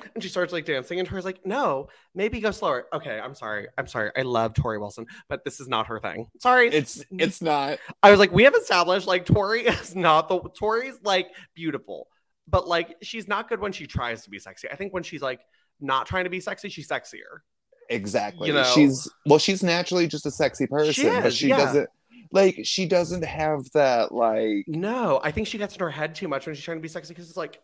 Oh, and she starts like dancing, and Torrie's like, No, maybe go slower. Okay, I'm sorry. I'm sorry. I love Torrie Wilson, but this is not her thing. Sorry. It's it's not. I was like, we have established like Torrie is not the Torrie's like beautiful, but like she's not good when she tries to be sexy. I think when she's like not trying to be sexy, she's sexier. Exactly. You know. she's well, she's naturally just a sexy person, but is, she yeah. doesn't like she doesn't have that like No, I think she gets in her head too much when she's trying to be sexy because it's like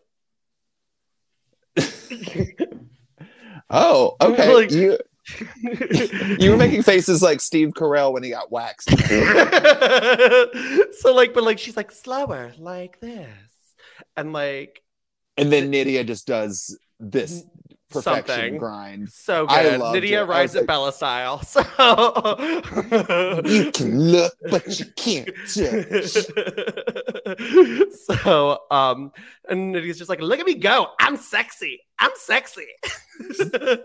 oh okay Like- you you were making faces like Steve Carell when he got waxed. so like, but like she's like slower, like this, and like and then Nidia just does this perfection Something. grind. so good. it. Rides was at like- Bella style. So You can look, but you can't touch. so um and Nidia's just like, look at me go. I'm sexy. I'm sexy.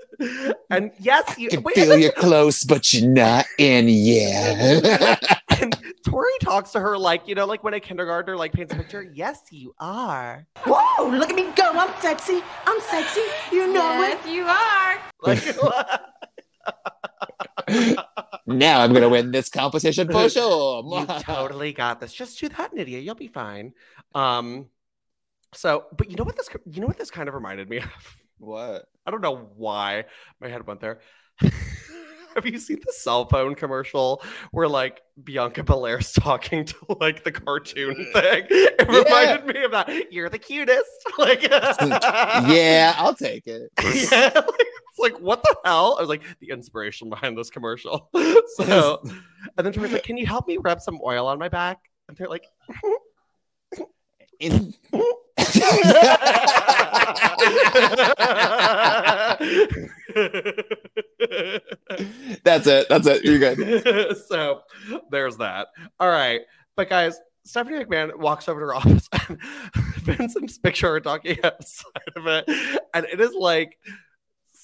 and yes, you can wait, feel and you close, but you're not in yet. and Torrie talks to her like, you know, like when a kindergartner like paints a picture. Yes, you are. Whoa, look at me go. I'm sexy. I'm sexy. You know it. Yes, you are. Like, now I'm gonna win this competition for sure. you totally got this. Just do that, Nidia. You'll be fine. Um, so, but you know what this, you know what this kind of reminded me of. what? I don't know why my head went there. Have you seen the cell phone commercial where like Bianca Belair's talking to like the cartoon thing? It Yeah. reminded me of that. You're the cutest. Like, yeah, I'll take it. yeah. like, it's like what the hell? I was like the inspiration behind this commercial. So, and then Torrie's like, "Can you help me rub some oil on my back?" And they're like, In- That's it. That's it. You're good. so there's that. All right. But guys, Stephanie McMahon walks over to her office and Vincent's picture her talking outside of it. And it is like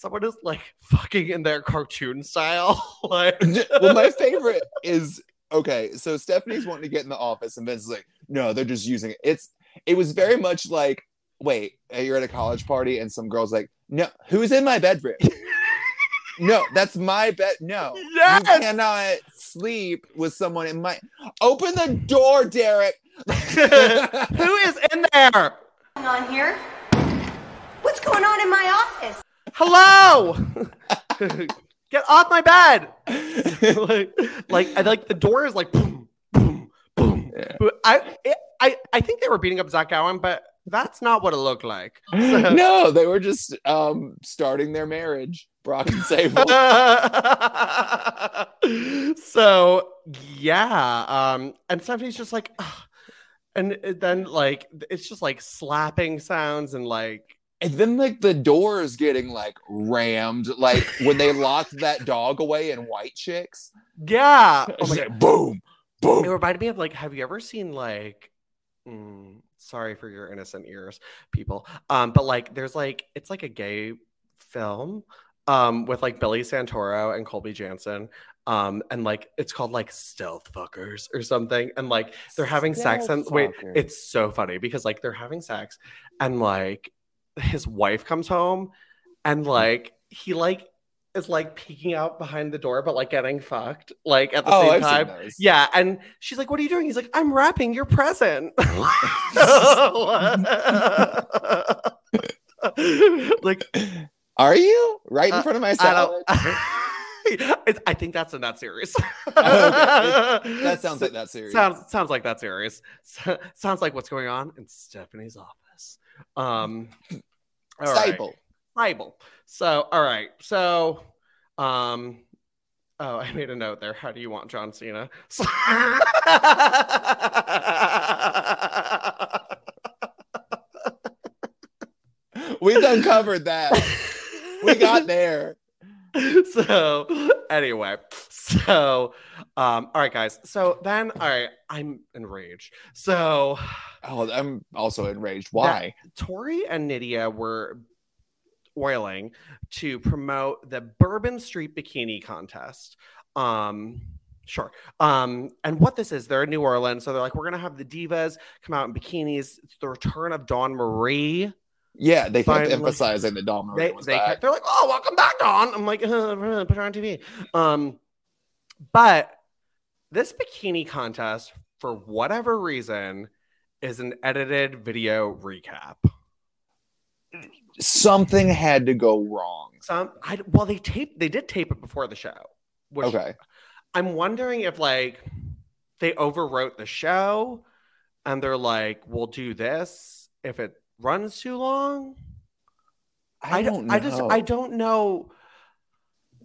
someone is like fucking in their cartoon style. like well, my favorite is okay. So Stephanie's wanting to get in the office, and Vince is like, "No, they're just using it." It's it was very much like, wait, uh, you're at a college party, and some girl's like, "No, who's in my bedroom?" no, that's my bed. No, Yes! you cannot sleep with someone in my. Open the door, Derek. who is in there? going on here? What's going on in my office? Hello. Get off my bed. like, like, I like the door is like. Yeah. I, I, I think they were beating up Zach Gowen, but that's not what it looked like. So- no, they were just um starting their marriage, Brock and Sable. so yeah, um, and Stephanie's just like, "Ugh." and then like it's just like slapping sounds and like And then like the door is getting like rammed, like when they locked that dog away in White Chicks. yeah. Oh like, boom, boom. It reminded me of like, have you ever seen like, mm, sorry for your innocent ears, people. Um, but like, there's like, it's like a gay film, um, with like Billy Santoro and Colby Jansen. Um, and like, it's called like Stealth Fuckers or something. And like, they're having sex and wait, it's so funny because like they're having sex and like his wife comes home and like he like is like peeking out behind the door, but like getting fucked like at the Oh, same I've time. Yeah, and she's like, "What are you doing?" He's like, "I'm wrapping your present." like, Are you right in Uh, front of my I salad? don't. I think that's in that series. Oh, That sounds So- like that series. sounds sounds like that series. So- sounds like what's going on in Stephanie's office. Um, all right. Bible. So, all right. So, um, oh, I made a note there. How do you want John Cena? So- We've uncovered that. we got there. so anyway so um all right guys so then all right i'm enraged so Oh, I'm also enraged. Why? torrie and nidia were oiling to promote the bourbon street bikini contest um Sure. Um, and what this is, they're in New Orleans, so they're like, we're gonna have the divas come out in bikinis. It's the return of Dawn Marie. Yeah, they kept Finally. emphasizing that Dom they, was they back. kept, they're like, oh, welcome back, Dawn. I'm like, uh, put her on TV. Um, but this bikini contest, for whatever reason, is an edited video recap. Something had to go wrong. Some, I well, they taped, they did tape it before the show. Which Okay. I'm wondering if like they overwrote the show, and they're like, we'll do this if it runs too long. I, don't know. I just I don't know.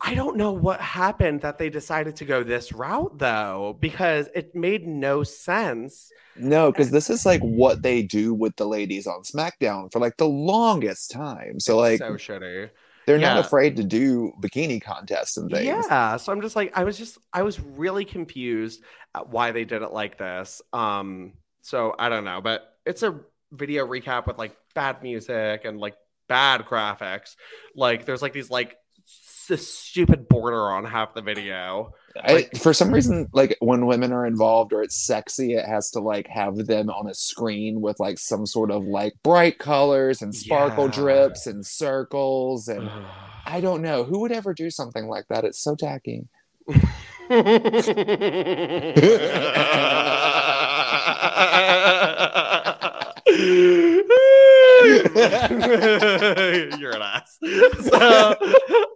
I don't know what happened that they decided to go this route though, because it made no sense. No, because this is like what they do with the ladies on SmackDown for like the longest time. So like so shitty. they're yeah. not afraid to do bikini contests and things. Yeah. So I'm just like, I was just I was really confused at why they did it like this. Um, so I don't know, but it's a video recap with like bad music and like bad graphics. Like there's like these like the stupid border on half the video. I, for some reason, like when women are involved or it's sexy, it has to like have them on a screen with like some sort of like bright colors and sparkle Yeah. drips and circles and I don't know who would ever do something like that. It's so tacky. You're an ass. So,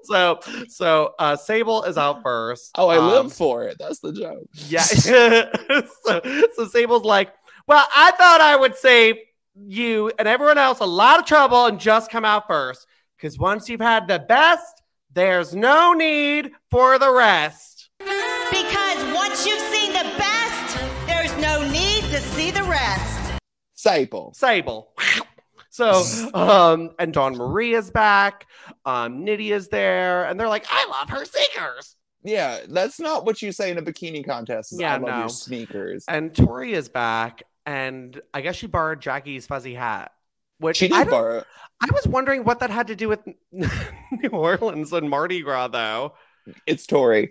so, so, uh, Sable is out first. Oh, I Um, live for it. That's the joke. Yeah. so, so Sable's like, well, I thought I would save you and everyone else a lot of trouble and just come out first. Because once you've had the best, there's no need for the rest. Because once you've seen the best, there's no need to see the rest. Sable. Sable. So, um, and Dawn Marie is back. Um, Nidia's there, and they're like, I love her sneakers. Yeah, that's not what you say in a bikini contest. is, Yeah, I love no. your sneakers. And Torrie is back, and I guess she borrowed Jackie's fuzzy hat. Which She did don't- borrow. I was wondering what that had to do with New Orleans and Mardi Gras, though. It's Torrie.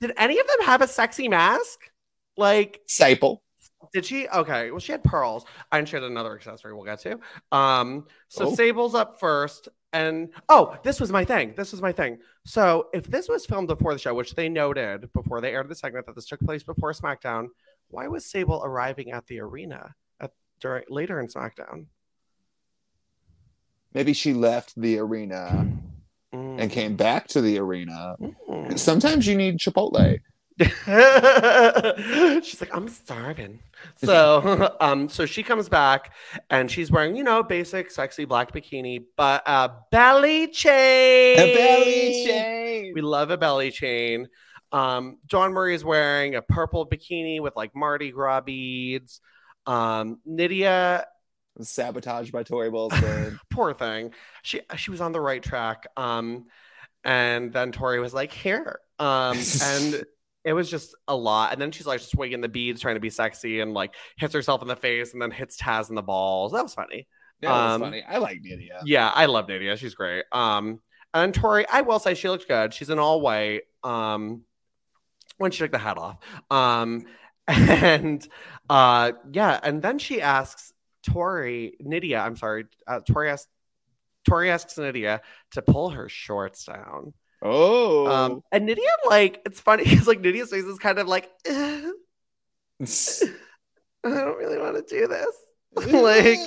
Did any of them have a sexy mask? Like, Sable. Did she? Okay, well, she had pearls. And she had another accessory we'll get to. Um, so Oh. Sable's up first. And oh, this was my thing. This was my thing. So if this was filmed before the show, which they noted before they aired the segment that this took place before SmackDown, why was Sable arriving at the arena at during later in SmackDown? Maybe she left the arena Mm. and came back to the arena. Mm. Sometimes you need Chipotle. she's like, I'm starving. So, um, so she comes back and she's wearing, you know, basic sexy black bikini, but a belly chain. A belly chain. We love a belly chain. Um, Dawn Marie is wearing a purple bikini with like Mardi Gras beads. Um, Nidia, Sabotaged by Torrie Wilson. poor thing, she she was on the right track. Um, and then Torrie was like, here. Um, and it was just a lot. And then she's like swinging the beads, trying to be sexy, and like hits herself in the face, and then hits Taz in the balls. That was funny. That was Um, funny. I like Nidia. Yeah, I love Nidia. She's great. Um, and Torrie, I will say she looked good. She's in all white. Um, when she took the hat off. Um, and uh, yeah, and then she asks Torrie, Nidia, I'm sorry, uh, Torrie asks Torrie asks Nidia to pull her shorts down. Oh. Um, and Nidia, like, it's funny because like Nidia's face is kind of like, "Eh, I don't really want to do this. like,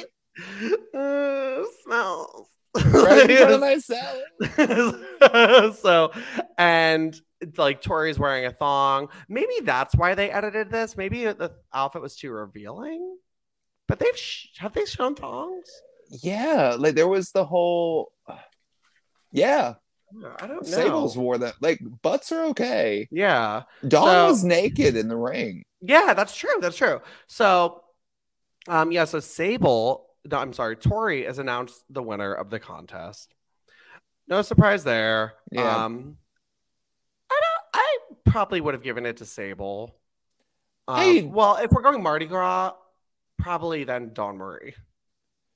uh, smells. right in front of my salad. so, and like Torrie's wearing a thong. Maybe that's why they edited this. Maybe the outfit was too revealing. But they've sh- have they shown thongs? Yeah, like there was the whole. Yeah, I don't know. Sables wore that. Like butts are okay. Yeah, Dawn So- was naked in the ring. yeah, that's true. That's true. So, um, yeah. So Sable, no, I'm sorry, Torrie has announced the winner of the contest. No surprise there. Yeah. Um, I don't. I probably would have given it to Sable. Um, I- well, if we're going Mardi Gras, probably then Dawn Marie.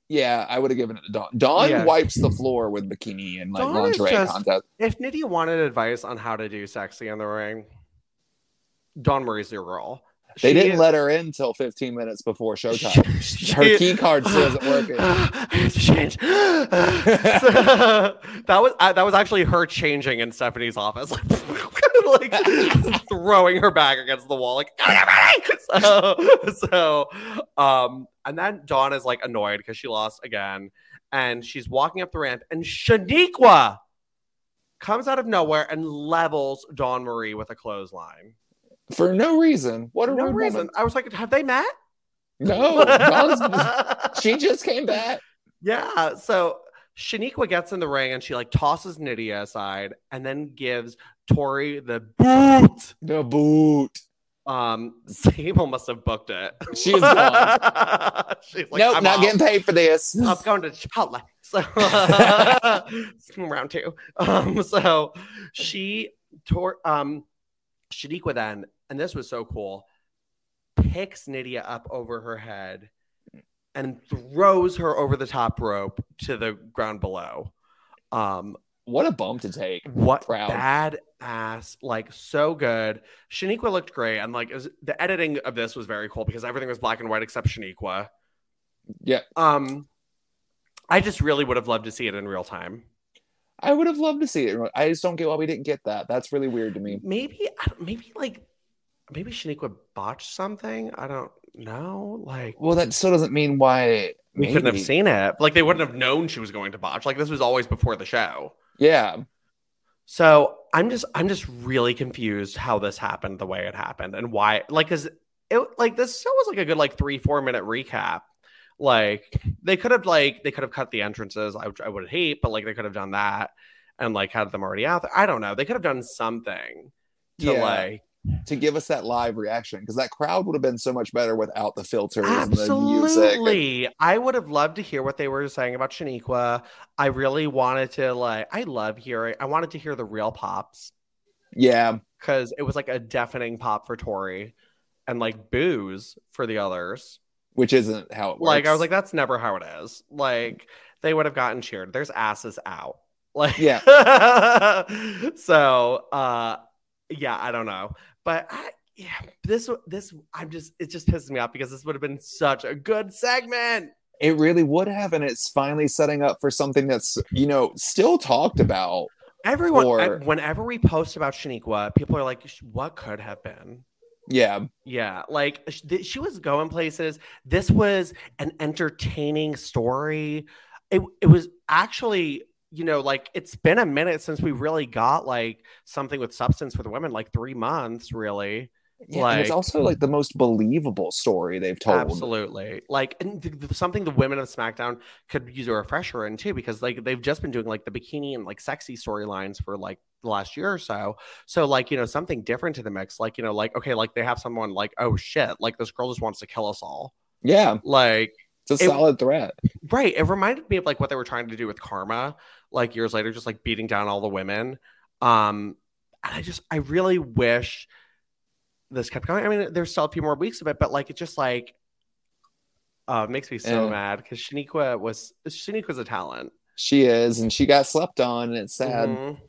Yeah, I would have given it to Dawn. Dawn Yeah. wipes the floor with bikini and like Dawn lingerie just- contest. If Nidia wanted advice on how to do sexy in the ring, Dawn Marie's your girl. They She didn't is- let her in until 15 minutes before showtime. She- her key card still isn't working. I have to change. So, that was uh, that was actually her changing in Stephanie's office, like, throwing her back against the wall, like "Gotta get ready!" so so um, and then Dawn is like annoyed because she lost again, and she's walking up the ramp, and Shaniqua comes out of nowhere and levels Dawn Marie with a clothesline. For no reason. What a No reason. woman. I was like, have they met? No, she just came back. Yeah. So Shaniqua gets in the ring and she like tosses Nidia aside and then gives Torrie the boot. The boot. Um, Sable must have booked it. She is gone. She's like, nope, I'm not out. getting paid for this. I'm going to Chipotle. So round two. Um, so she tore um Shaniqua then, and this was so cool, picks Nidia up over her head and throws her over the top rope to the ground below. Um, what a bump to take. What Proud. bad ass, like so good. Shaniqua looked great, and like was- the editing of this was very cool because everything was black and white except Shaniqua. Yeah. Um, I just really would have loved to see it in real time. I would have loved to see it. I just don't get why we didn't get that. That's really weird to me. Maybe, maybe like, maybe Shaniqua botched something. I don't know. Like, Well, that still doesn't mean why we couldn't have seen it. Like, they wouldn't have known she was going to botch. Like, this was always before the show. Yeah. So I'm just I'm just really confused how this happened the way it happened and why like cuz it like this show was like a good like 3 4 minute recap. Like they could have like they could have cut the entrances. I, would- I would hate but like they could have done that and like had them already out there. I don't know. They could have done something to Yeah. like To give us that live reaction because that crowd would have been so much better without the filters and the music. Absolutely. I would have loved to hear what they were saying about Shaniqua. I really wanted to like I love hearing I wanted to hear the real pops. Yeah. because it was like a deafening pop for Torrie and like booze for the others. Which isn't how it works. Like I was like, that's never how it is. Like they would have gotten cheered. There's asses out. Like Yeah. so uh yeah, I don't know. But I yeah, this this I'm just it just pisses me off because this would have been such a good segment. It really would have, and it's finally setting up for something that's you know still talked about. Everyone, Or- whenever we post about Shaniqua, people are like, "What could have been?" Yeah, Yeah, like th- she was going places. This was an entertaining story. It it was actually, you know, like it's been a minute since we really got like something with substance for the women, like three months, really. yeah. and it's also like the most believable story they've told. Absolutely, like and th- th- something the women of SmackDown could use a refresher in too, because like they've just been doing like the bikini and like sexy storylines for like the last year or so. So like you know something different to the mix, like you know like okay, like they have someone like oh shit, like this girl just wants to kill us all. Yeah, Like it's a It- solid threat. right, it reminded me of like what they were trying to do with Karma, like years later, just like beating down all the women. Um, and I just I really wish this kept going. I mean, there's still a few more weeks of it, but like it just like uh makes me so Eh. mad because Shaniqua was Shaniqua's a talent. She is, and she got slept on, and it's sad. Mhm.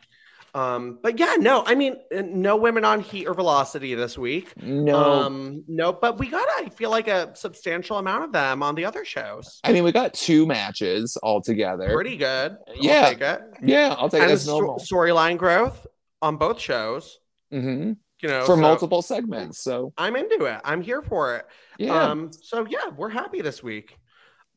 Um, but yeah, no, I mean, no women on Heat or Velocity this week. No, Um, no, but we got I feel like a substantial amount of them on the other shows. I mean we got two matches altogether. Pretty good. Yeah, I'll Yeah. take it. Yeah, I'll take it as normal. storyline growth on both shows. hmm You know, For so multiple segments, so I'm into it. I'm here for it. yeah, Um, so yeah, we're happy this week.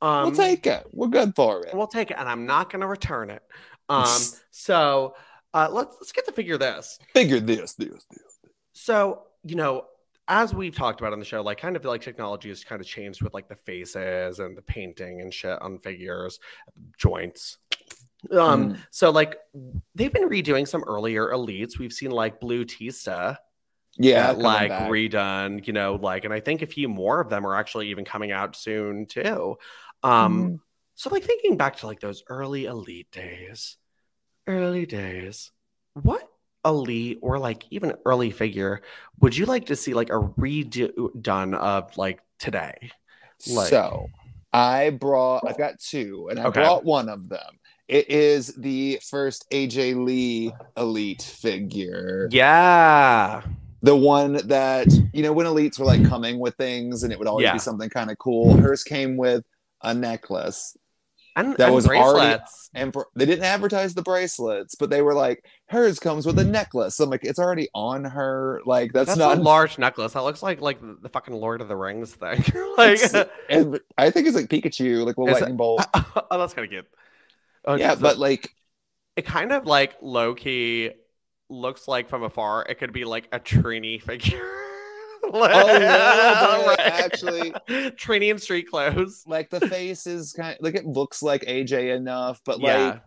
Um, we'll take it. We're good for it. We'll take it, and I'm not going to return it. Um, so uh, let's let's get to figure this. Figure this, this, this. So you know, as we've talked about on the show, like kind of like technology has kind of changed with like the faces and the painting and shit on figures, joints. Um, Mm. so like they've been redoing some earlier elites. We've seen like Blue Tista Yeah, like back. redone, you know, like, and I think a few more of them are actually even coming out soon too. Um, Mhm. so like thinking back to like those early elite days, early days, what elite or like even early figure would you like to see like a redone of like today? like- so I brought. I've got two, and I Okay. brought one of them. It is the first AJ Lee Elite figure. Yeah. the one that you know when elites were like coming with things and it would always Yeah. be something kind of cool hers came with a necklace And That and was already- bracelets. and for, they didn't advertise the bracelets but they were like hers comes with a necklace so i'm like it's already on her like that's, That's not a large necklace. That looks like like the fucking Lord of the Rings thing. like and i think it's like pikachu like a lightning bolt oh, that's kind of cute. Oh, yeah but like it kind of like low key looks like from afar it could be like a Trini figure. A little bit, actually. Trini in street clothes. like the face is kind of, like it looks like aj enough but Yeah. like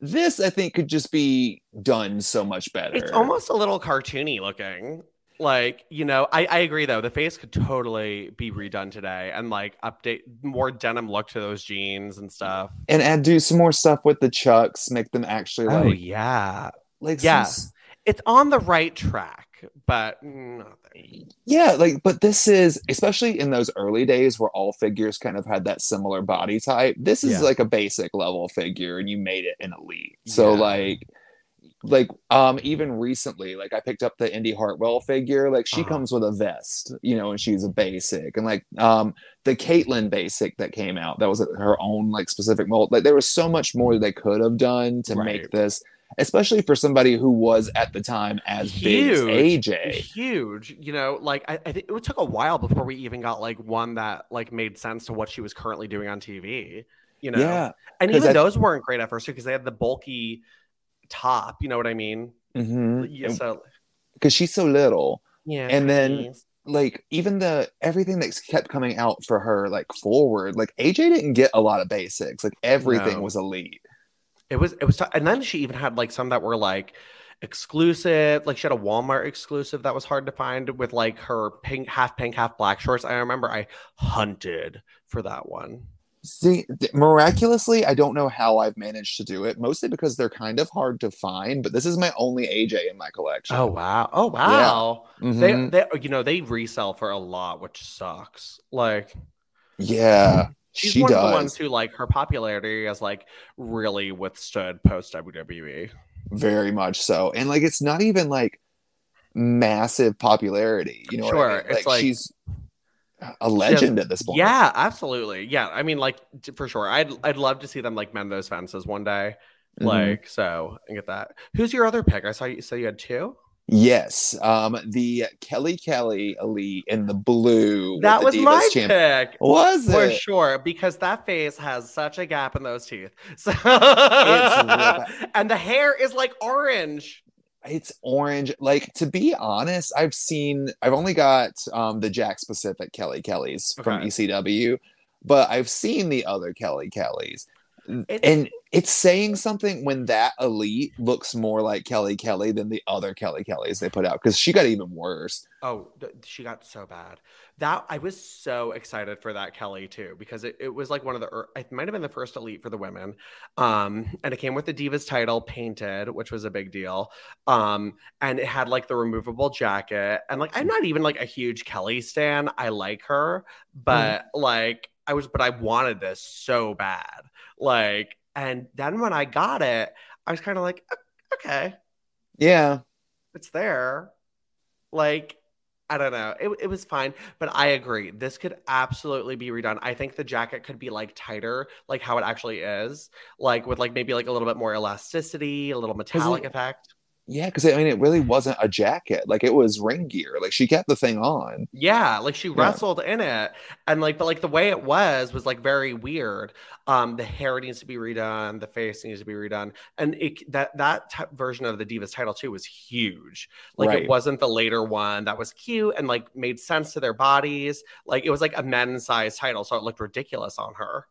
this i think could just be done so much better It's almost a little cartoony looking. Like, you know, I, I agree though. The face could totally be redone today and like update more denim look to those jeans and stuff. and add do some more stuff with the chucks make them actually oh, like oh yeah. like Yeah. some- It's on the right track, but yeah like but this is especially in those early days where all figures kind of had that similar body type this is Yeah. like a basic level figure and you made it an elite so Yeah. like like um even recently like i picked up the indi hartwell figure like she Uh-huh. comes with a vest you know and she's a basic and like um the kaitlyn basic that came out that was her own like specific mold like there was so much more they could have done to make this especially for somebody who was at the time as big as aj huge. You know like I, I think it took a while before we even got like one that like made sense to what she was currently doing on tv you know? Yeah and 'cause even I- those weren't great at first because they had the bulky top you know what i mean? Hmm yeah so because she's so little. Yeah And then- please. like even the everything that kept coming out for her like forward like aj didn't get a lot of basics like everything No. was elite it was it was t- and then she even had like some that were like exclusive like she had a walmart exclusive that was hard to find with like her pink half pink half black shorts i remember i hunted for that one See, th- miraculously, I don't know how I've managed to do it. Mostly because they're kind of hard to find. But this is my only AJ in my collection. oh wow oh wow Mhm. they they you know they resell for a lot which sucks like yeah, she's she one does of the ones who like her popularity has like really withstood post wwe very much so. And like, it's not even like massive popularity. You know, what I Sure, mean? it's like, like- she's a legend at this point. yeah absolutely yeah i mean like for sure i'd i'd love to see them like mend those fences one day Mhm. like so and get that who's your other pick i saw you say you had two Yes, um, the Kelly Kelly Elite in the blue. that was Divas my champ- pick Was it? for it? sure because that face has such a gap in those teeth so and the hair is like orange it's orange like to be honest i've seen i've only got um the jack specific kelly kellys from ecw but i've seen the other kelly kellys And it's saying something when that elite looks more like kelly kelly than the other kelly kellys they put out because she got even worse Oh, she got so bad. That I was so excited for that Kelly too because it, it was like one of the it might have been the first elite for the women. Um and it came with the Divas title painted, which was a big deal. Um and it had like the removable jacket and like I'm not even like a huge Kelly stan. I like her, but like I was but I wanted this so bad. Like and then when I got it, I was kind of like okay, yeah it's there. Like, I don't know. It, it was fine, but I agree. This could absolutely be redone. I think the jacket could be like tighter, like how it actually is, like with like maybe like a little bit more elasticity, a little metallic it- effect. Yeah because i mean it really wasn't a jacket like it was ring gear like she kept the thing on Yeah, like she wrestled in it, and like, but like the way it was was like very weird. Um, the hair needs to be redone, the face needs to be redone, and it that that t- version of the Divas title too was huge. Like Right. it wasn't the later one that was cute and like made sense to their bodies. Like it was like a men's size title, so it looked ridiculous on her.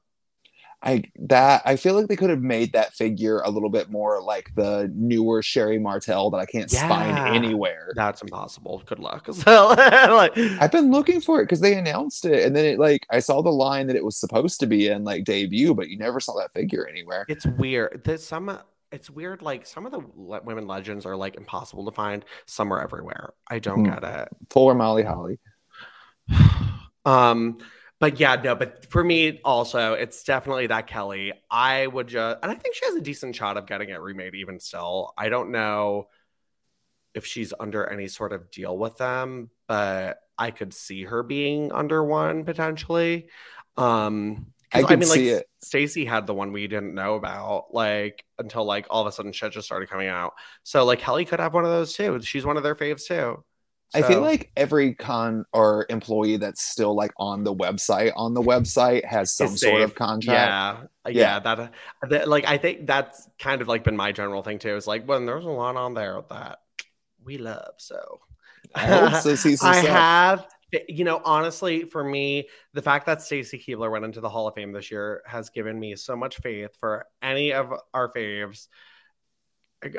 I that I feel like they could have made that figure a little bit more like the newer Sherri Martel that I can't Yeah. find anywhere. That's impossible. Good luck. So like, I've been looking for it because they announced it, and then it like I saw the line that it was supposed to be in like debut, but you never saw that figure anywhere. it's weird. There's some. It's weird. Like some of the le- women legends are like impossible to find. Some are everywhere. I don't Hmm. get it. Fuller Molly Holly. um but yeah no but for me also it's definitely that kelly i would just and i think she has a decent shot of getting it remade even still i don't know if she's under any sort of deal with them but i could see her being under one potentially um I could see it. Stacy had the one we didn't know about, like until like all of a sudden shit just started coming out. So like Kelly could have one of those too. She's one of their faves too. I feel like every con or employee that's still like on the website on the website has some It's sort of contract. Yeah, yeah, Yeah. that, that like I think that's kind of like been my general thing too. Is like when there's a lot on there that we love, so I so. I have, you know, honestly, for me, the fact that Stacy Keibler went into the Hall of Fame this year has given me so much faith for any of our faves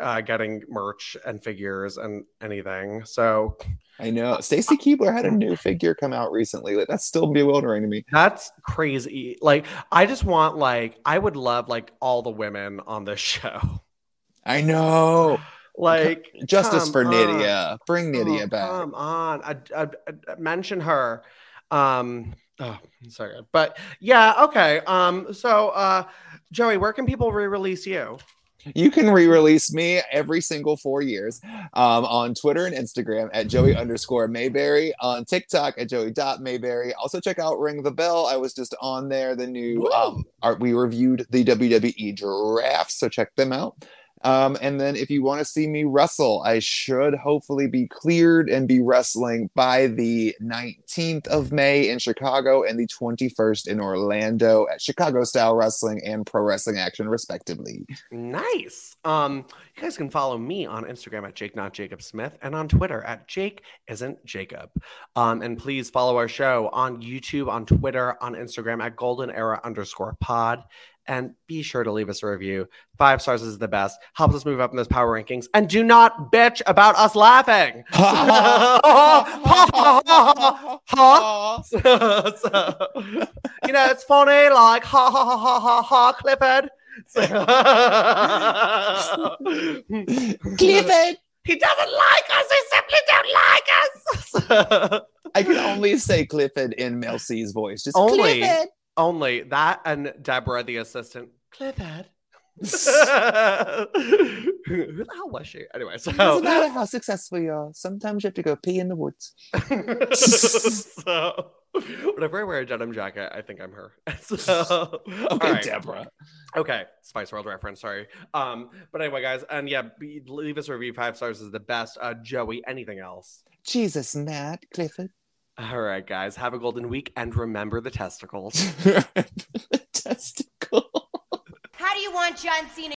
uh, getting merch and figures and anything. So I know. Stacy Keibler had a new figure come out recently. Like that's still bewildering to me. That's crazy. Like, I just want like I would love like all the women on this show. I know. Like Justice for on. Nidia. Bring Nidia Oh, back. Come on, I, I, I- mention her. Um, oh, sorry, but yeah, okay. Um, so uh, Joey, where can people re-release you? You can re-release me every single four years um, on Twitter and Instagram at Joey underscore Mayberry, on TikTok at Joey dot Mayberry. Also check out Ring the Bell. I was just on there. The new um, art we reviewed the WWE draft, so check them out. Um, and then if you want to see me wrestle, I should hopefully be cleared and be wrestling by the 19th of May in Chicago and the 21st in Orlando at Chicago Style Wrestling and Pro Wrestling Action, respectively. Nice. Um, you guys can follow me on Instagram at Jake Not Jacob Smith and on Twitter at Jake Isn't Jacob. Um, and please follow our show on YouTube, on Twitter, on Instagram at Golden Era underscore Pod. And be sure to leave us a review. Five stars is the best. Helps us move up in those power rankings. And do not bitch about us laughing. Huh? So, you know, it's funny, like ha ha ha ha ha ha, Clifford. So- Clifford! He doesn't like us. He simply don't like us. I can only say Clifford in Mel C's voice. Just Only. Clifford. Only that and Deborah, the assistant. Clifford. Who the hell was she? Anyway, so Doesn't matter how successful you are. Sometimes you have to go pee in the woods. so whenever I wear a denim jacket, I think I'm her. So Okay, all right. Deborah. Okay, Spice World reference. Sorry. Um, but anyway, guys, and yeah, be, leave us a review. Five stars is the best. Uh, Joey, anything else? Jesus, Matt, Clifford. All right, guys, have a golden week and remember the testicles. Testicle. How do you want John Cena